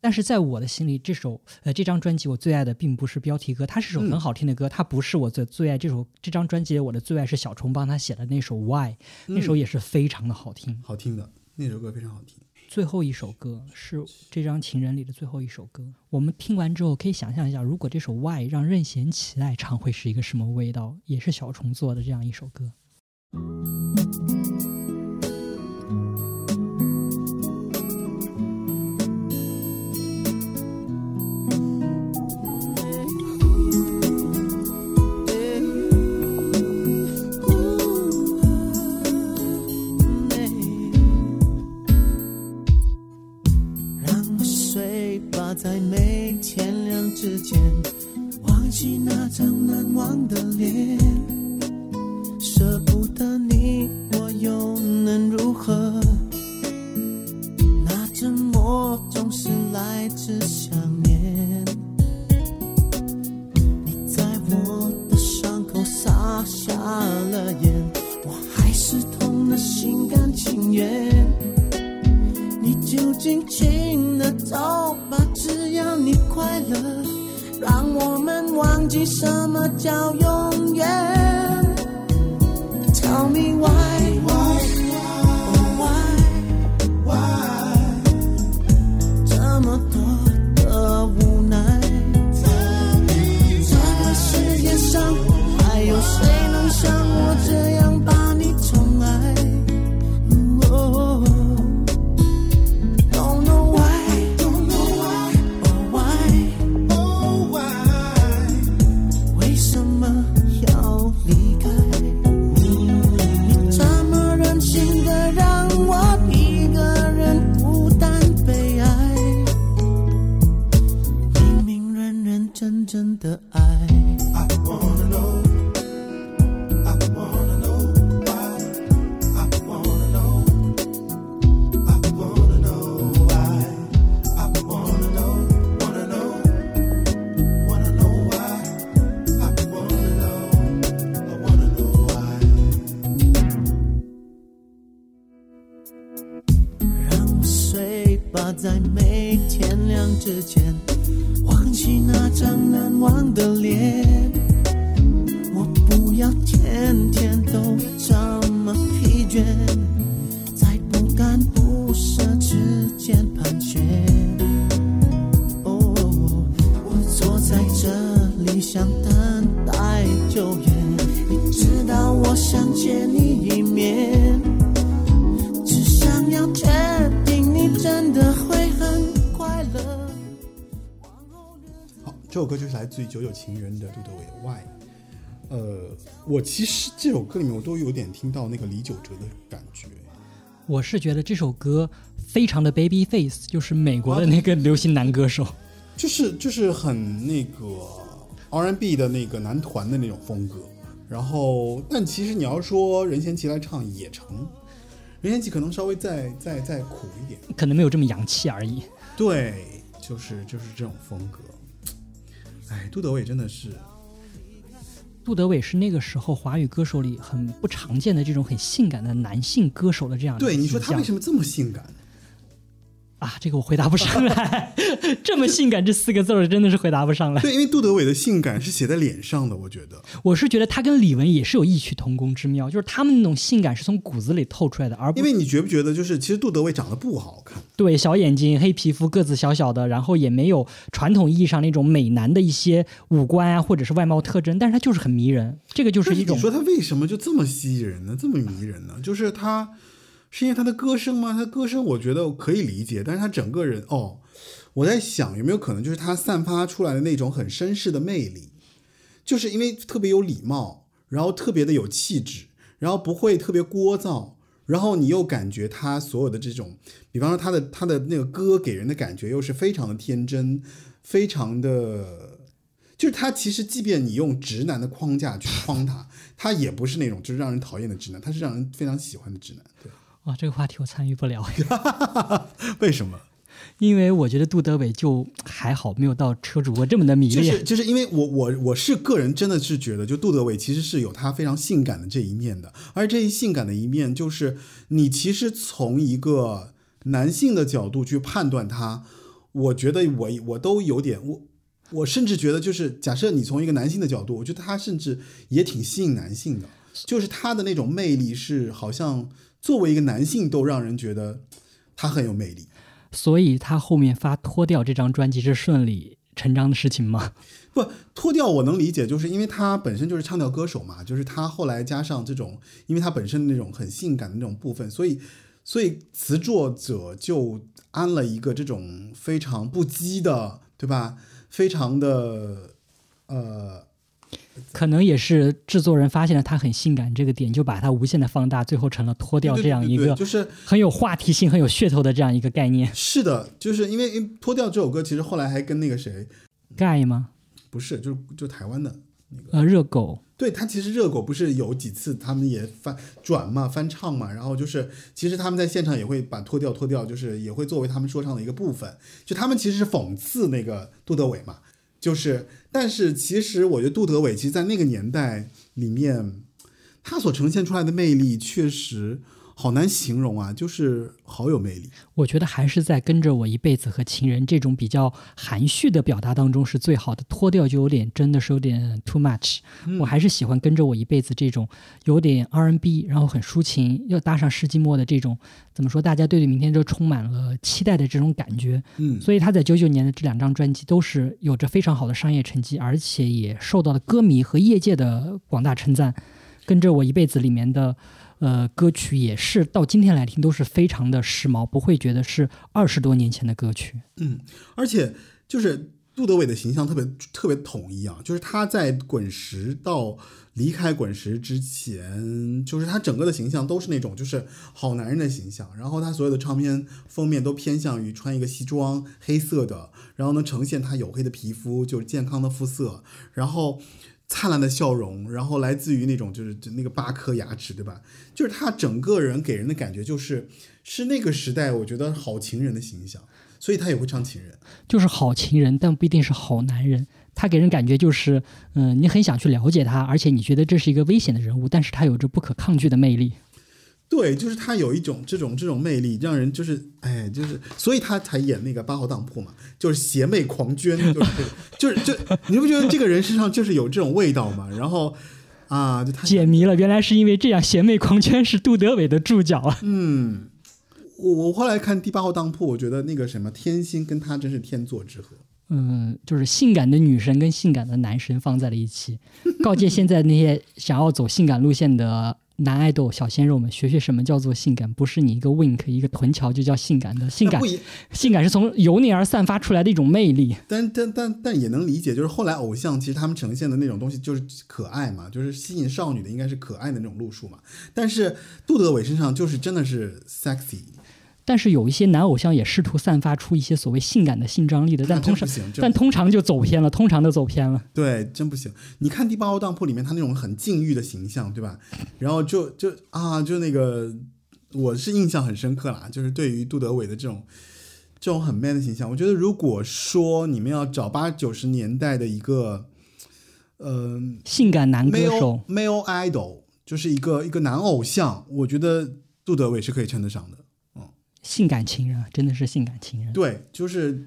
但是在我的心里，这首呃这张专辑我最爱的并不是标题歌，它是首很好听的歌，它不是我最最爱。这首这张专辑我的最爱是小虫帮他写的那首《Why》，那首也是非常的好听。好听的那首歌非常好听。最后一首歌是这张《情人》里的最后一首歌。我们听完之后可以想象一下，如果这首《Why》让任贤齐来唱，会是一个什么味道？也是小虫做的这样一首歌。之间，忘记那张难忘的脸。什么叫永的脸。这首歌就是来自于《九九情人》的杜德伟的《Why》。呃，我其实这首歌里面我都有点听到那个李玖哲的感觉。我是觉得这首歌非常的 baby face，就是美国的那个流行男歌手。就是就是很那个 R&B 的那个男团的那种风格，然后但其实你要说任贤齐来唱也成，任贤齐可能稍微再再再苦一点，可能没有这么洋气而已。对，就是就是这种风格。哎，杜德伟真的是，杜德伟是那个时候华语歌手里很不常见的这种很性感的男性歌手的这样的对你说他为什么这么性感？啊，这个我回答不上来。这么性感这四个字儿真的是回答不上来。对，因为杜德伟的性感是写在脸上的，我觉得。我是觉得他跟李玟也是有异曲同工之妙，就是他们那种性感是从骨子里透出来的，而不因为你觉不觉得，就是其实杜德伟长得不好看，对小眼睛、黑皮肤、个子小小的，然后也没有传统意义上那种美男的一些五官啊，或者是外貌特征，但是他就是很迷人。这个就是一种你说他为什么就这么吸引人呢？这么迷人呢？就是他是因为他的歌声吗？他歌声我觉得可以理解，但是他整个人哦，我在想有没有可能就是他散发出来的那种很绅士的魅力，就是因为特别有礼貌，然后特别的有气质，然后不会特别聒噪。然后你又感觉他所有的这种，比方说他的他的那个歌给人的感觉又是非常的天真，非常的，就是他其实即便你用直男的框架去框他，他也不是那种就是让人讨厌的直男，他是让人非常喜欢的直男。对，啊，这个话题我参与不了，为什么？因为我觉得杜德伟就还好，没有到车主播这么的迷就恋。是就是因为我我我是个人真的是觉得，就杜德伟其实是有他非常性感的这一面的，而这一性感的一面，就是你其实从一个男性的角度去判断他，我觉得我我都有点我。我甚至觉得，就是假设你从一个男性的角度，我觉得他甚至也挺吸引男性的，就是他的那种魅力是好像作为一个男性都让人觉得他很有魅力。所以他后面发脱掉这张专辑是顺理成章的事情吗？不脱掉我能理解，就是因为他本身就是唱跳歌手嘛，就是他后来加上这种，因为他本身那种很性感的那种部分，所以所以词作者就安了一个这种非常不羁的，对吧？非常的呃，可能也是制作人发现了他很性感这个点，就把它无限的放大，最后成了脱掉这样一个就是很有话题性、很有噱头的这样一个概念。是的，就是因为因为脱掉这首歌，其实后来还跟那个谁盖吗？不是，就是就台湾的那个。呃，热狗。对他其实热狗不是有几次他们也翻转嘛翻唱嘛，然后就是其实他们在现场也会把脱掉脱掉，就是也会作为他们说唱的一个部分。就他们其实是讽刺那个杜德伟嘛，就是但是其实我觉得杜德伟其实，在那个年代里面，他所呈现出来的魅力确实好难形容啊，就是好有魅力。我觉得还是在跟着我一辈子和情人这种比较含蓄的表达当中是最好的，脱掉就有点真的是有点 too much。我还是喜欢跟着我一辈子这种有点 R&B，然后很抒情，又搭上世纪末的这种怎么说，大家对对明天就充满了期待的这种感觉。嗯，所以他在九九年的这两张专辑都是有着非常好的商业成绩，而且也受到了歌迷和业界的广大称赞。跟着我一辈子里面的呃歌曲也是到今天来听都是非常的时髦，不会觉得是二十多年前的歌曲。嗯而且就是杜德伟的形象特别特别统一啊，就是他在滚石到离开滚石之前，就是他整个的形象都是那种就是好男人的形象，然后他所有的唱片封面都偏向于穿一个西装黑色的，然后呢呈现他黝黑的皮肤，就是健康的肤色，然后。灿烂的笑容，然后来自于那种就是就那个八颗牙齿，对吧？就是他整个人给人的感觉就是是那个时代我觉得好情人的形象，所以他也会唱情人。就是好情人，但不一定是好男人。他给人感觉就是，嗯、你很想去了解他，而且你觉得这是一个危险的人物，但是他有着不可抗拒的魅力。对，就是他有一种这种这种魅力，让人就是哎，就是所以他才演那个八号当铺嘛，就是邪魅狂狷，就是就是就你不觉得这个人身上就是有这种味道吗？然后啊，就他解谜了，原来是因为这样，邪魅狂狷是杜德伟的注脚啊。嗯，我我后来看第八号当铺，我觉得那个什么天心跟他真是天作之合。嗯，就是性感的女神跟性感的男神放在了一起，告诫现在那些想要走性感路线的男爱豆、小鲜肉们，学学什么叫做性感，不是你一个 wink 一个臀桥就叫性感的，性感性感是从由内而散发出来的一种魅力。但但但但也能理解，就是后来偶像其实他们呈现的那种东西就是可爱嘛，就是吸引少女的应该是可爱的那种路数嘛。但是杜德伟身上就是真的是 sexy，但是有一些男偶像也试图散发出一些所谓性感的性张力的，但通常但通常就走偏了，通常的走偏了。对，真不行。你看《第八号当铺》里面他那种很禁欲的形象，对吧？然后就就啊，就那个，我是印象很深刻啦，就是对于杜德伟的这种这种很 man 的形象，我觉得如果说你们要找八九十年代的一个，嗯、性感男歌手，male idol，就是一个一个男偶像，我觉得杜德伟是可以称得上的。性感情人啊，真的是性感情人。对，就是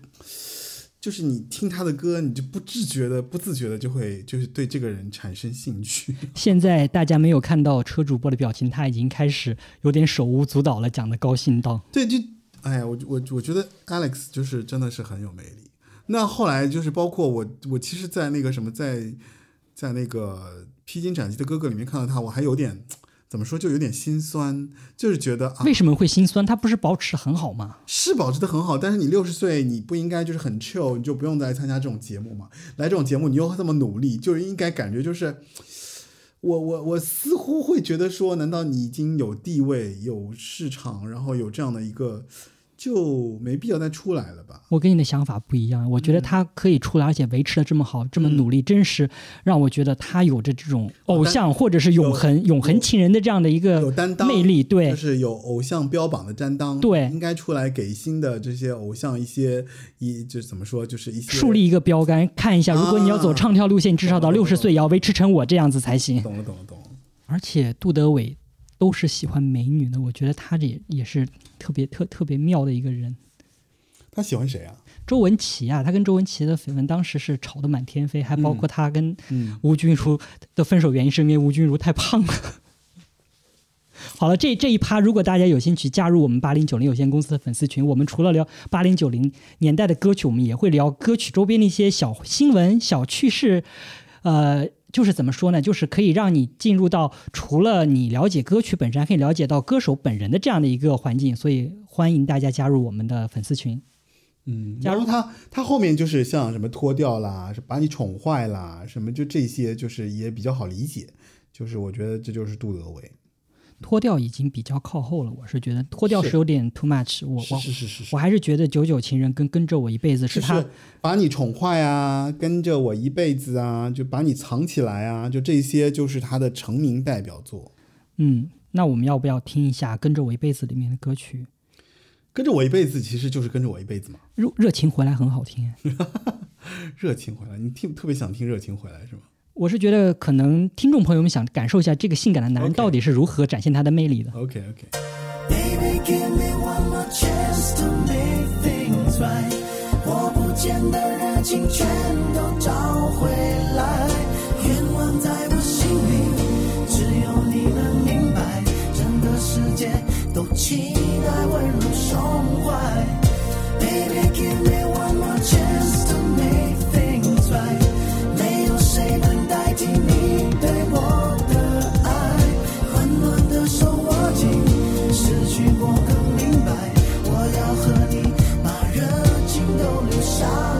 就是你听他的歌，你就不自觉的、不自觉的就会就是对这个人产生兴趣。现在大家没有看到车主播的表情，他已经开始有点手舞足蹈了，讲的高兴到。对，就哎呀，我我我觉得 Alex 就是真的是很有魅力。那后来就是包括我，我其实，在那个什么，在在那个《披荆斩棘的哥哥》里面看到他，我还有点怎么说，就有点心酸，就是觉得啊，为什么会心酸？他不是保持很好吗？是保持的很好，但是你六十岁，你不应该就是很 chill，你就不用再参加这种节目嘛？来这种节目，你又这么努力，就是应该感觉就是，我我我似乎会觉得说，难道你已经有地位、有市场，然后有这样的一个，就没必要再出来了吧？我跟你的想法不一样，我觉得他可以出来，而且维持的这么好，这么努力，真是让我觉得他有着这种偶像或者是永恒永恒情人的这样的一个魅力。对就，是有偶像标榜的担当，对应该出来给新的这些偶像一些一就是怎么说，就是一些树立一个标杆，看一下，如果你要走唱跳路线，至少到六十岁也要维持成我这样子才行。懂了懂了懂了。而且杜德伟都是喜欢美女的，我觉得他这也也是特别特特别妙的一个人。他喜欢谁啊？周文琪啊，他跟周文琪的绯闻当时是吵得满天飞，还包括他跟嗯吴君如的分手原因是因为吴君如太胖了。好了，这这一趴，如果大家有兴趣加入我们八零九零有限公司的粉丝群，我们除了聊八零九零年代的歌曲，我们也会聊歌曲周边的一些小新闻、小趣事。呃，就是怎么说呢？就是可以让你进入到除了你了解歌曲本身，还可以了解到歌手本人的这样的一个环境。所以欢迎大家加入我们的粉丝群。嗯，假如然后他他后面就是像什么脱掉啦，是把你宠坏啦，什么就这些，就是也比较好理解。就是我觉得这就是杜德伟，脱掉已经比较靠后了，我是觉得脱掉是是有点 too much 我。我是是是是我还是觉得九九情人跟跟着我一辈子是他就是把你宠坏啊，跟着我一辈子啊，就把你藏起来啊，就这些就是他的成名代表作。嗯，那我们要不要听一下《跟着我一辈子》里面的歌曲？跟着我一辈子，其实就是跟着我一辈子嘛。热热情回来很好听，热情回来，你听特别想听热情回来是吗？我是觉得可能听众朋友们想感受一下这个性感的男人到底是如何展现他的魅力的。OK OK，Baby, give me one more chance to make things right。我不见的热情全都找回来，愿望在我心里，只有你能明白，整个世界都期待温柔胸怀。Baby, give me one more chance 听你对我的爱，温暖的手握紧，失去过更明白，我要和你把热情都留下。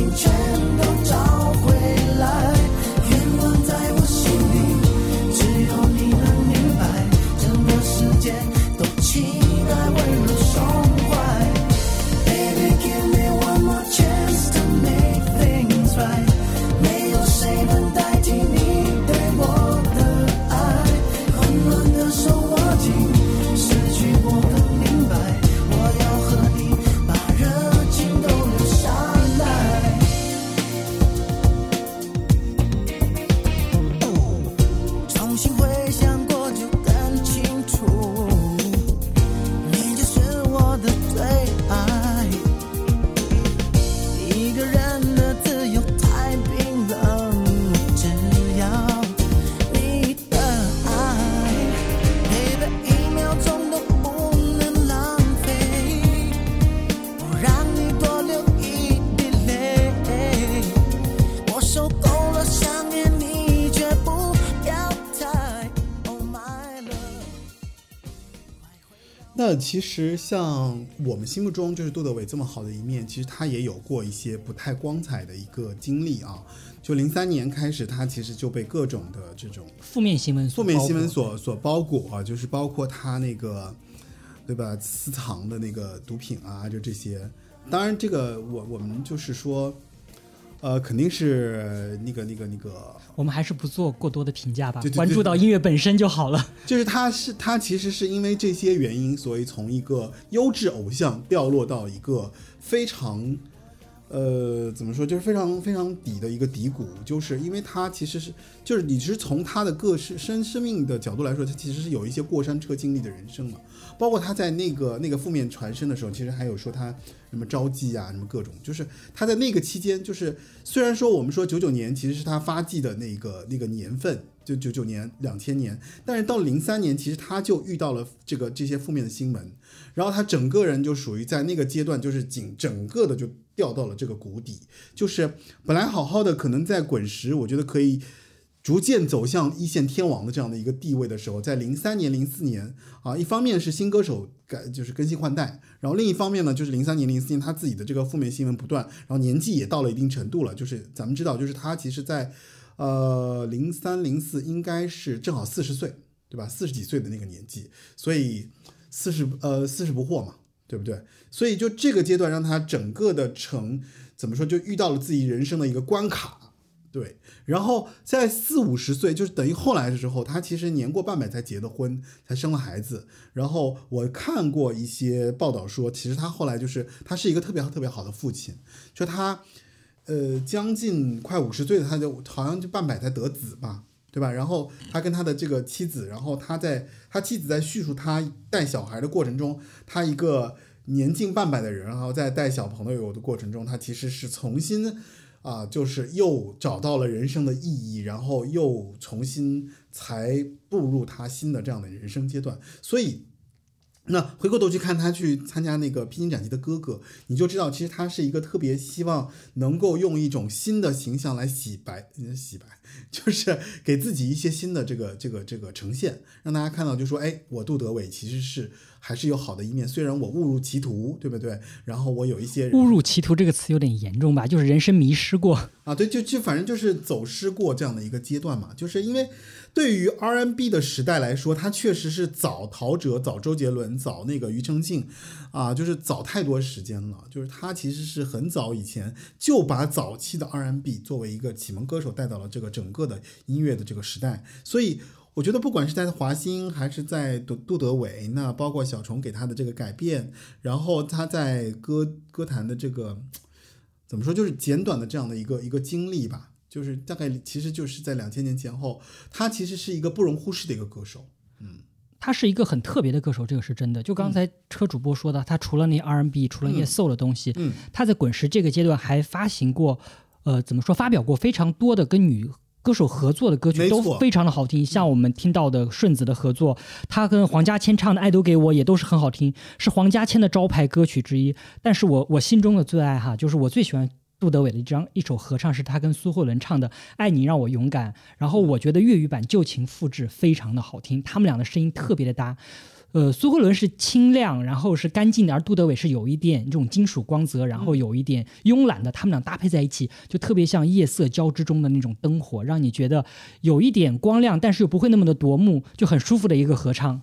青春。其实像我们心目中就是杜德伟这么好的一面，其实他也有过一些不太光彩的一个经历啊。就零三年开始，他其实就被各种的这种负面新闻所负面新闻所所包裹啊，就是包括他那个，对吧？私藏的那个毒品啊，就这些。当然，这个我我们就是说，呃，肯定是那个那个那个，我们还是不做过多的评价吧对对，对关注到音乐本身就好了。就是他是他其实是因为这些原因，所以从一个优质偶像掉落到一个非常。呃，怎么说，就是非常非常底的一个低谷，就是因为他其实是，就是你是从他的个生生生命的角度来说，他其实是有一些过山车经历的人生嘛。包括他在那个那个负面传声的时候，其实还有说他什么招妓啊，什么各种，就是他在那个期间，就是虽然说我们说九九年其实是他发迹的那个那个年份，就九九年两千年，但是到零三年，其实他就遇到了这个这些负面的新闻，然后他整个人就属于在那个阶段，就是整整个的就掉到了这个谷底，就是本来好好的，可能在滚石，我觉得可以逐渐走向一线天王的这样的一个地位的时候，在零三年、零四年啊，一方面是新歌手改就是更新换代，然后另一方面呢，就是零三年、零四年他自己的这个负面新闻不断，然后年纪也到了一定程度了，就是咱们知道，就是他其实在呃零三零四应该是正好四十岁，对吧？四十几岁的那个年纪，所以四十呃四十不惑嘛，对不对？所以就这个阶段让他整个的成怎么说，就遇到了自己人生的一个关卡，对。然后在四五十岁，就是等于后来的时候，他其实年过半百才结的婚，才生了孩子。然后我看过一些报道说，其实他后来就是他是一个特别特别好的父亲，就他呃将近快五十岁的他就好像就半百才得子吧。对吧？然后他跟他的这个妻子，然后他在他妻子在叙述他带小孩的过程中，他一个年近半百的人，然后在带小朋友的过程中，他其实是重新啊、就是又找到了人生的意义，然后又重新才步入他新的这样的人生阶段。所以，那回过头去看他去参加那个《披荆斩棘的哥哥》，你就知道，其实他是一个特别希望能够用一种新的形象来洗白，洗白，就是给自己一些新的这个这个这个呈现，让大家看到，就说，哎，我杜德伟其实是还是有好的一面，虽然我误入歧途，对不对？然后我有一些误入歧途这个词有点严重吧，就是人生迷失过。啊，对，就就反正就是走失过这样的一个阶段嘛，就是因为对于 R&B 的时代来说，它确实是早陶喆、早周杰伦、早那个庾澄庆，啊，就是早太多时间了。就是他其实是很早以前就把早期的 R&B 作为一个启蒙歌手带到了这个整个的音乐的这个时代，所以。我觉得不管是在华星还是在杜杜德伟，那包括小虫给他的这个改变，然后他在歌歌坛的这个怎么说，就是简短的这样的一个一个经历吧，就是大概其实就是在两千年前后，他其实是一个不容忽视的一个歌手。嗯他是一个很特别的歌手，这个是真的。就刚才车主播说的，他除了那 R&B，除了那些 soul 的东西，嗯他在滚石这个阶段还发行过，呃，怎么说，发表过非常多的跟女歌手合作的歌曲，都非常的好听。像我们听到的顺子的合作，他跟黄家千唱的《爱都给我》也都是很好听，是黄家千的招牌歌曲之一。但是我我心中的最爱哈，就是我最喜欢。杜德伟的一张一首合唱是他跟苏慧伦唱的《爱你让我勇敢》，然后我觉得粤语版旧情复制非常的好听，他们俩的声音特别的搭。呃，苏慧伦是清亮，然后是干净的，而杜德伟是有一点这种金属光泽，然后有一点慵懒的，他们俩搭配在一起，就特别像夜色交织中的那种灯火，让你觉得有一点光亮，但是又不会那么的夺目，就很舒服的一个合唱。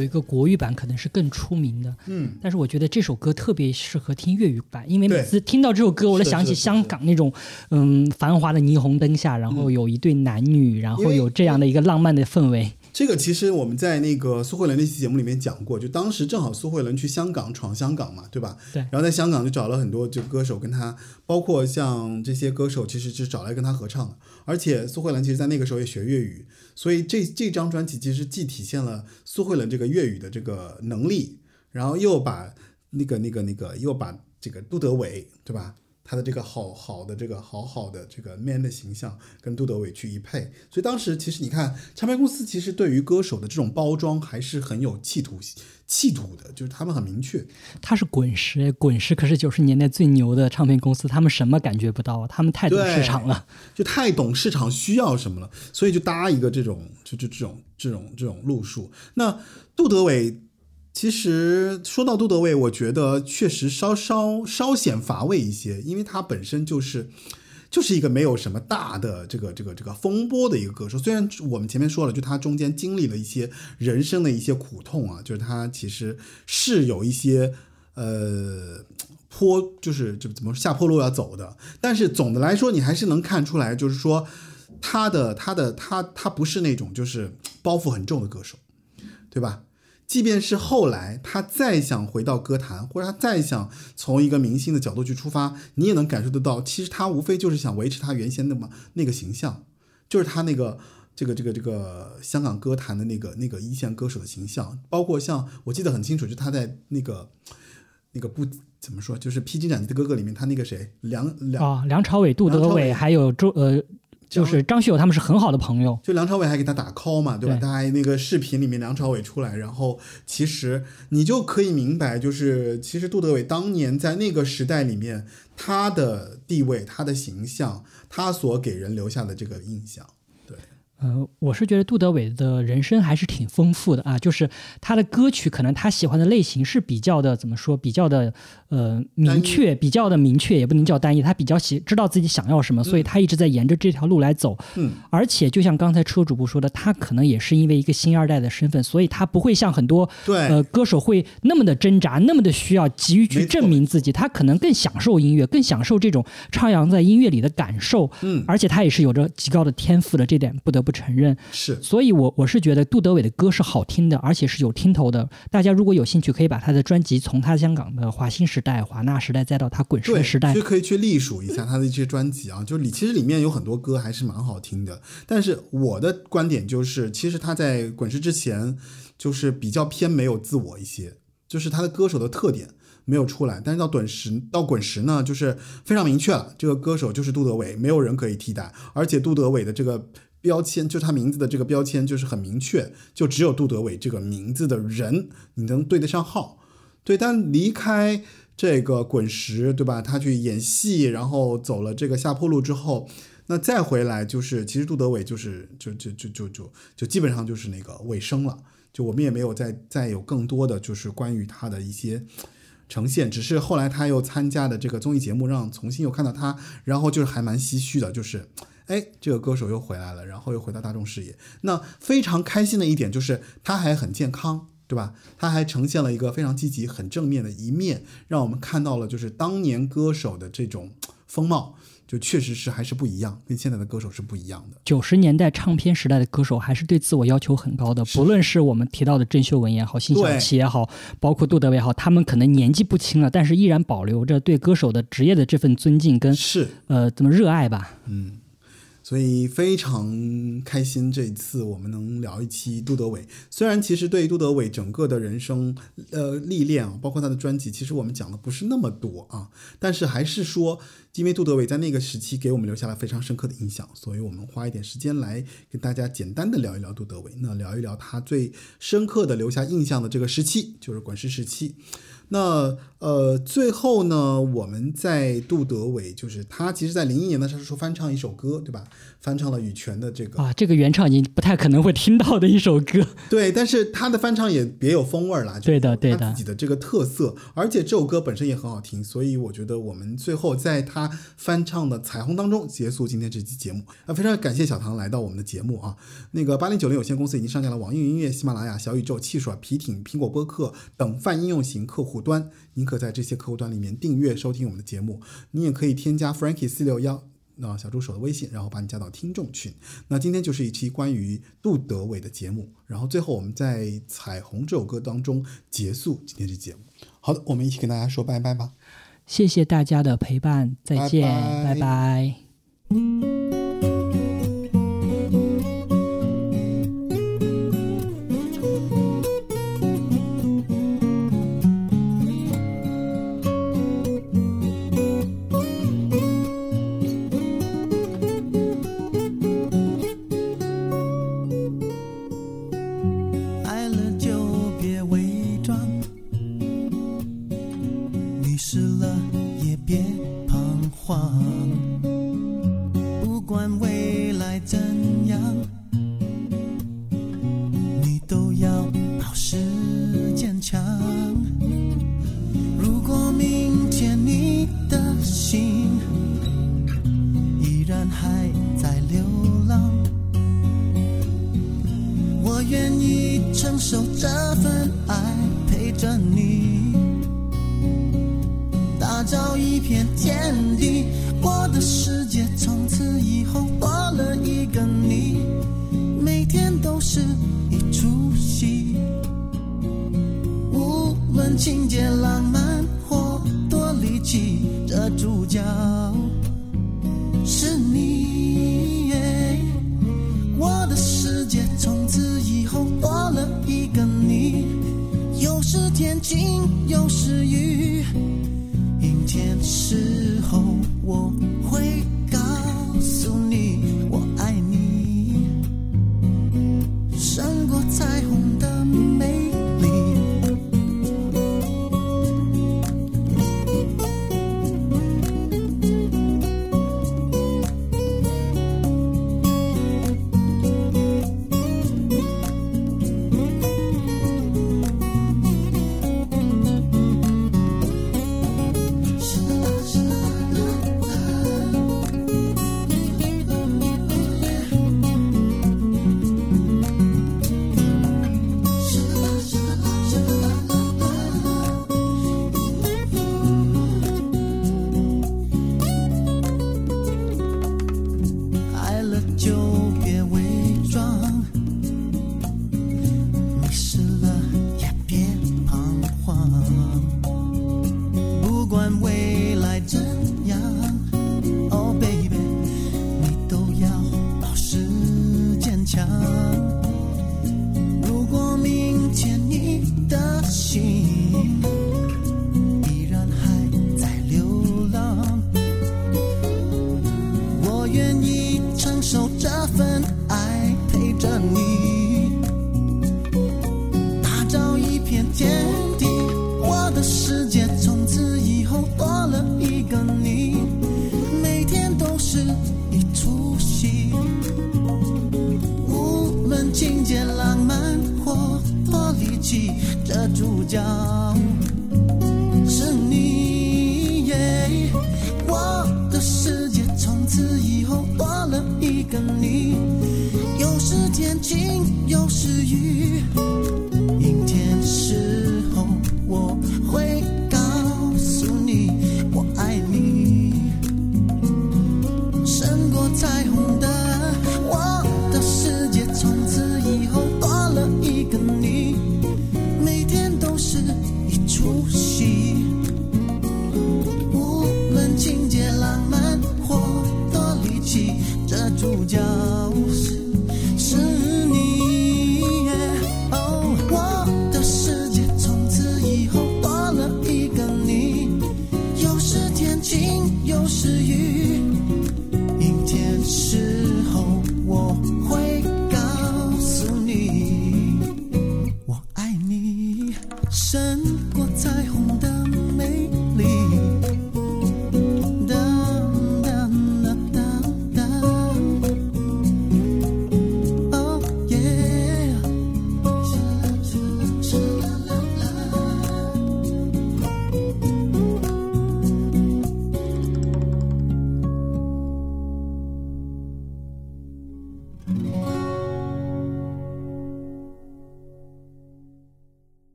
有一个国语版可能是更出名的，嗯，但是我觉得这首歌特别适合听粤语版，因为每次听到这首歌，我就想起香港那种嗯繁华的霓虹灯下，然后有一对男女，然后有这样的一个浪漫的氛围。这个其实我们在那个苏慧伦那期节目里面讲过，就当时正好苏慧伦去香港闯香港嘛，对吧？对然后在香港就找了很多就歌手跟他，包括像这些歌手，其实是找来跟他合唱的。而且苏慧伦其实在那个时候也学粤语，所以这这张专辑其实既体现了苏慧伦这个粤语的这个能力，然后又把那个那个那个又把这个杜德伟，对吧？他的这个好好的这个好好的这个 man 的形象跟杜德伟去一配，所以当时其实你看，唱片公司其实对于歌手的这种包装还是很有企图企图的，就是他们很明确。他是滚石，滚石可是九十年代最牛的唱片公司，他们什么感觉不到？他们太懂市场了。就太懂市场需要什么了，所以就搭一个这种就就这种这种这种路数。那杜德伟，其实说到杜德伟，我觉得确实稍稍稍显乏味一些，因为他本身就是。就是一个没有什么大的这个这个这个风波的一个歌手，虽然我们前面说了，就他中间经历了一些人生的一些苦痛啊，就是他其实是有一些呃坡，就是就怎么下坡路要走的，但是总的来说，你还是能看出来，就是说他的他的他他不是那种就是包袱很重的歌手，对吧？即便是后来他再想回到歌坛，或者他再想从一个明星的角度去出发，你也能感受得到，其实他无非就是想维持他原先那么那个形象，就是他那个这个这个这个香港歌坛的那个那个一线歌手的形象，包括像我记得很清楚，就他在那个那个不怎么说，就是《披荆斩棘的哥哥》里面，他那个谁梁梁啊，梁朝伟、杜德伟还有周呃，就是张学友他们是很好的朋友。就梁朝伟还给他打 call 嘛，对吧？对他还那个视频里面梁朝伟出来，然后其实你就可以明白，就是其实杜德伟当年在那个时代里面，他的地位、他的形象，他所给人留下的这个印象，对，呃，我是觉得杜德伟的人生还是挺丰富的啊，就是他的歌曲可能他喜欢的类型是比较的怎么说，比较的呃明确，比较的明确，也不能叫单一，他比较喜知道自己想要什么，所以他一直在沿着这条路来走。嗯，而且就像刚才车主播说的，他可能也是因为一个星二代的身份，所以他不会像很多对呃歌手会那么的挣扎，那么的需要急于去证明自己，他可能更享受音乐，更享受这种徜徉在音乐里的感受。嗯而且他也是有着极高的天赋的，这点不得不承认。是所以我我是觉得杜德伟的歌是好听的，而且是有听头的。大家如果有兴趣，可以把他的专辑从他香港的华星时代、华纳时代，再到他滚石，的时代所以，可以去隶属一下他的一些专辑啊，就里其实里面有很多歌还是蛮好听的。但是我的观点就是，其实他在滚石之前就是比较偏没有自我一些，就是他的歌手的特点没有出来。但是到滚石到滚石呢，就是非常明确了，这个歌手就是杜德伟，没有人可以替代，而且杜德伟的这个。标签就是他名字的这个标签就是很明确，就只有杜德伟这个名字的人你能对得上号，对，但离开这个滚石，对吧？他去演戏，然后走了这个下坡路之后，那再回来就是，其实杜德伟就是就就就就就就基本上就是那个尾声了。就我们也没有再再有更多的就是关于他的一些呈现，只是后来他又参加的这个综艺节目，让重新又看到他，然后就是还蛮唏嘘的，就是。哎，这个歌手又回来了，然后又回到大众视野。那非常开心的一点就是他还很健康，对吧？他还呈现了一个非常积极、很正面的一面，让我们看到了就是当年歌手的这种风貌，就确实是还是不一样，跟现在的歌手是不一样的。九十年代唱片时代的歌手还是对自我要求很高的，不论是我们提到的郑秀文也好，辛晓琪也好，包括杜德伟也好，他们可能年纪不轻了，但是依然保留着对歌手的职业的这份尊敬跟是，呃怎么热爱吧。所以非常开心，这一次我们能聊一期杜德伟。虽然其实对杜德伟整个的人生呃历练啊，包括他的专辑，其实我们讲的不是那么多啊，但是还是说，因为杜德伟在那个时期给我们留下了非常深刻的印象，所以我们花一点时间来跟大家简单的聊一聊杜德伟。那聊一聊他最深刻的留下印象的这个时期，就是滚石时期。那呃，最后呢，我们在杜德伟，就是他其实，在零一年的时候翻唱一首歌，对吧？翻唱了羽泉的这个啊，这个原唱你不太可能会听到的一首歌。对，但是他的翻唱也别有风味儿啦，就对的对的自己的这个特色，而且这首歌本身也很好听，所以我觉得我们最后在他翻唱的《彩虹》当中结束今天这期节目。啊，非常感谢小唐来到我们的节目啊。那个八零九零有限公司已经上架了网易云音乐、喜马拉雅、小宇宙、汽水、皮艇、苹果播客等泛应用型客户端，您可在这些客户端里面订阅收听我们的节目。你也可以添加 Frankie 四六幺。那小助手的微信，然后把你加到听众群。那今天就是一期关于杜德伟的节目，然后最后我们在《彩虹》这首歌当中结束今天这节目。好的，我们一起跟大家说拜拜吧。谢谢大家的陪伴，再见，拜拜拜拜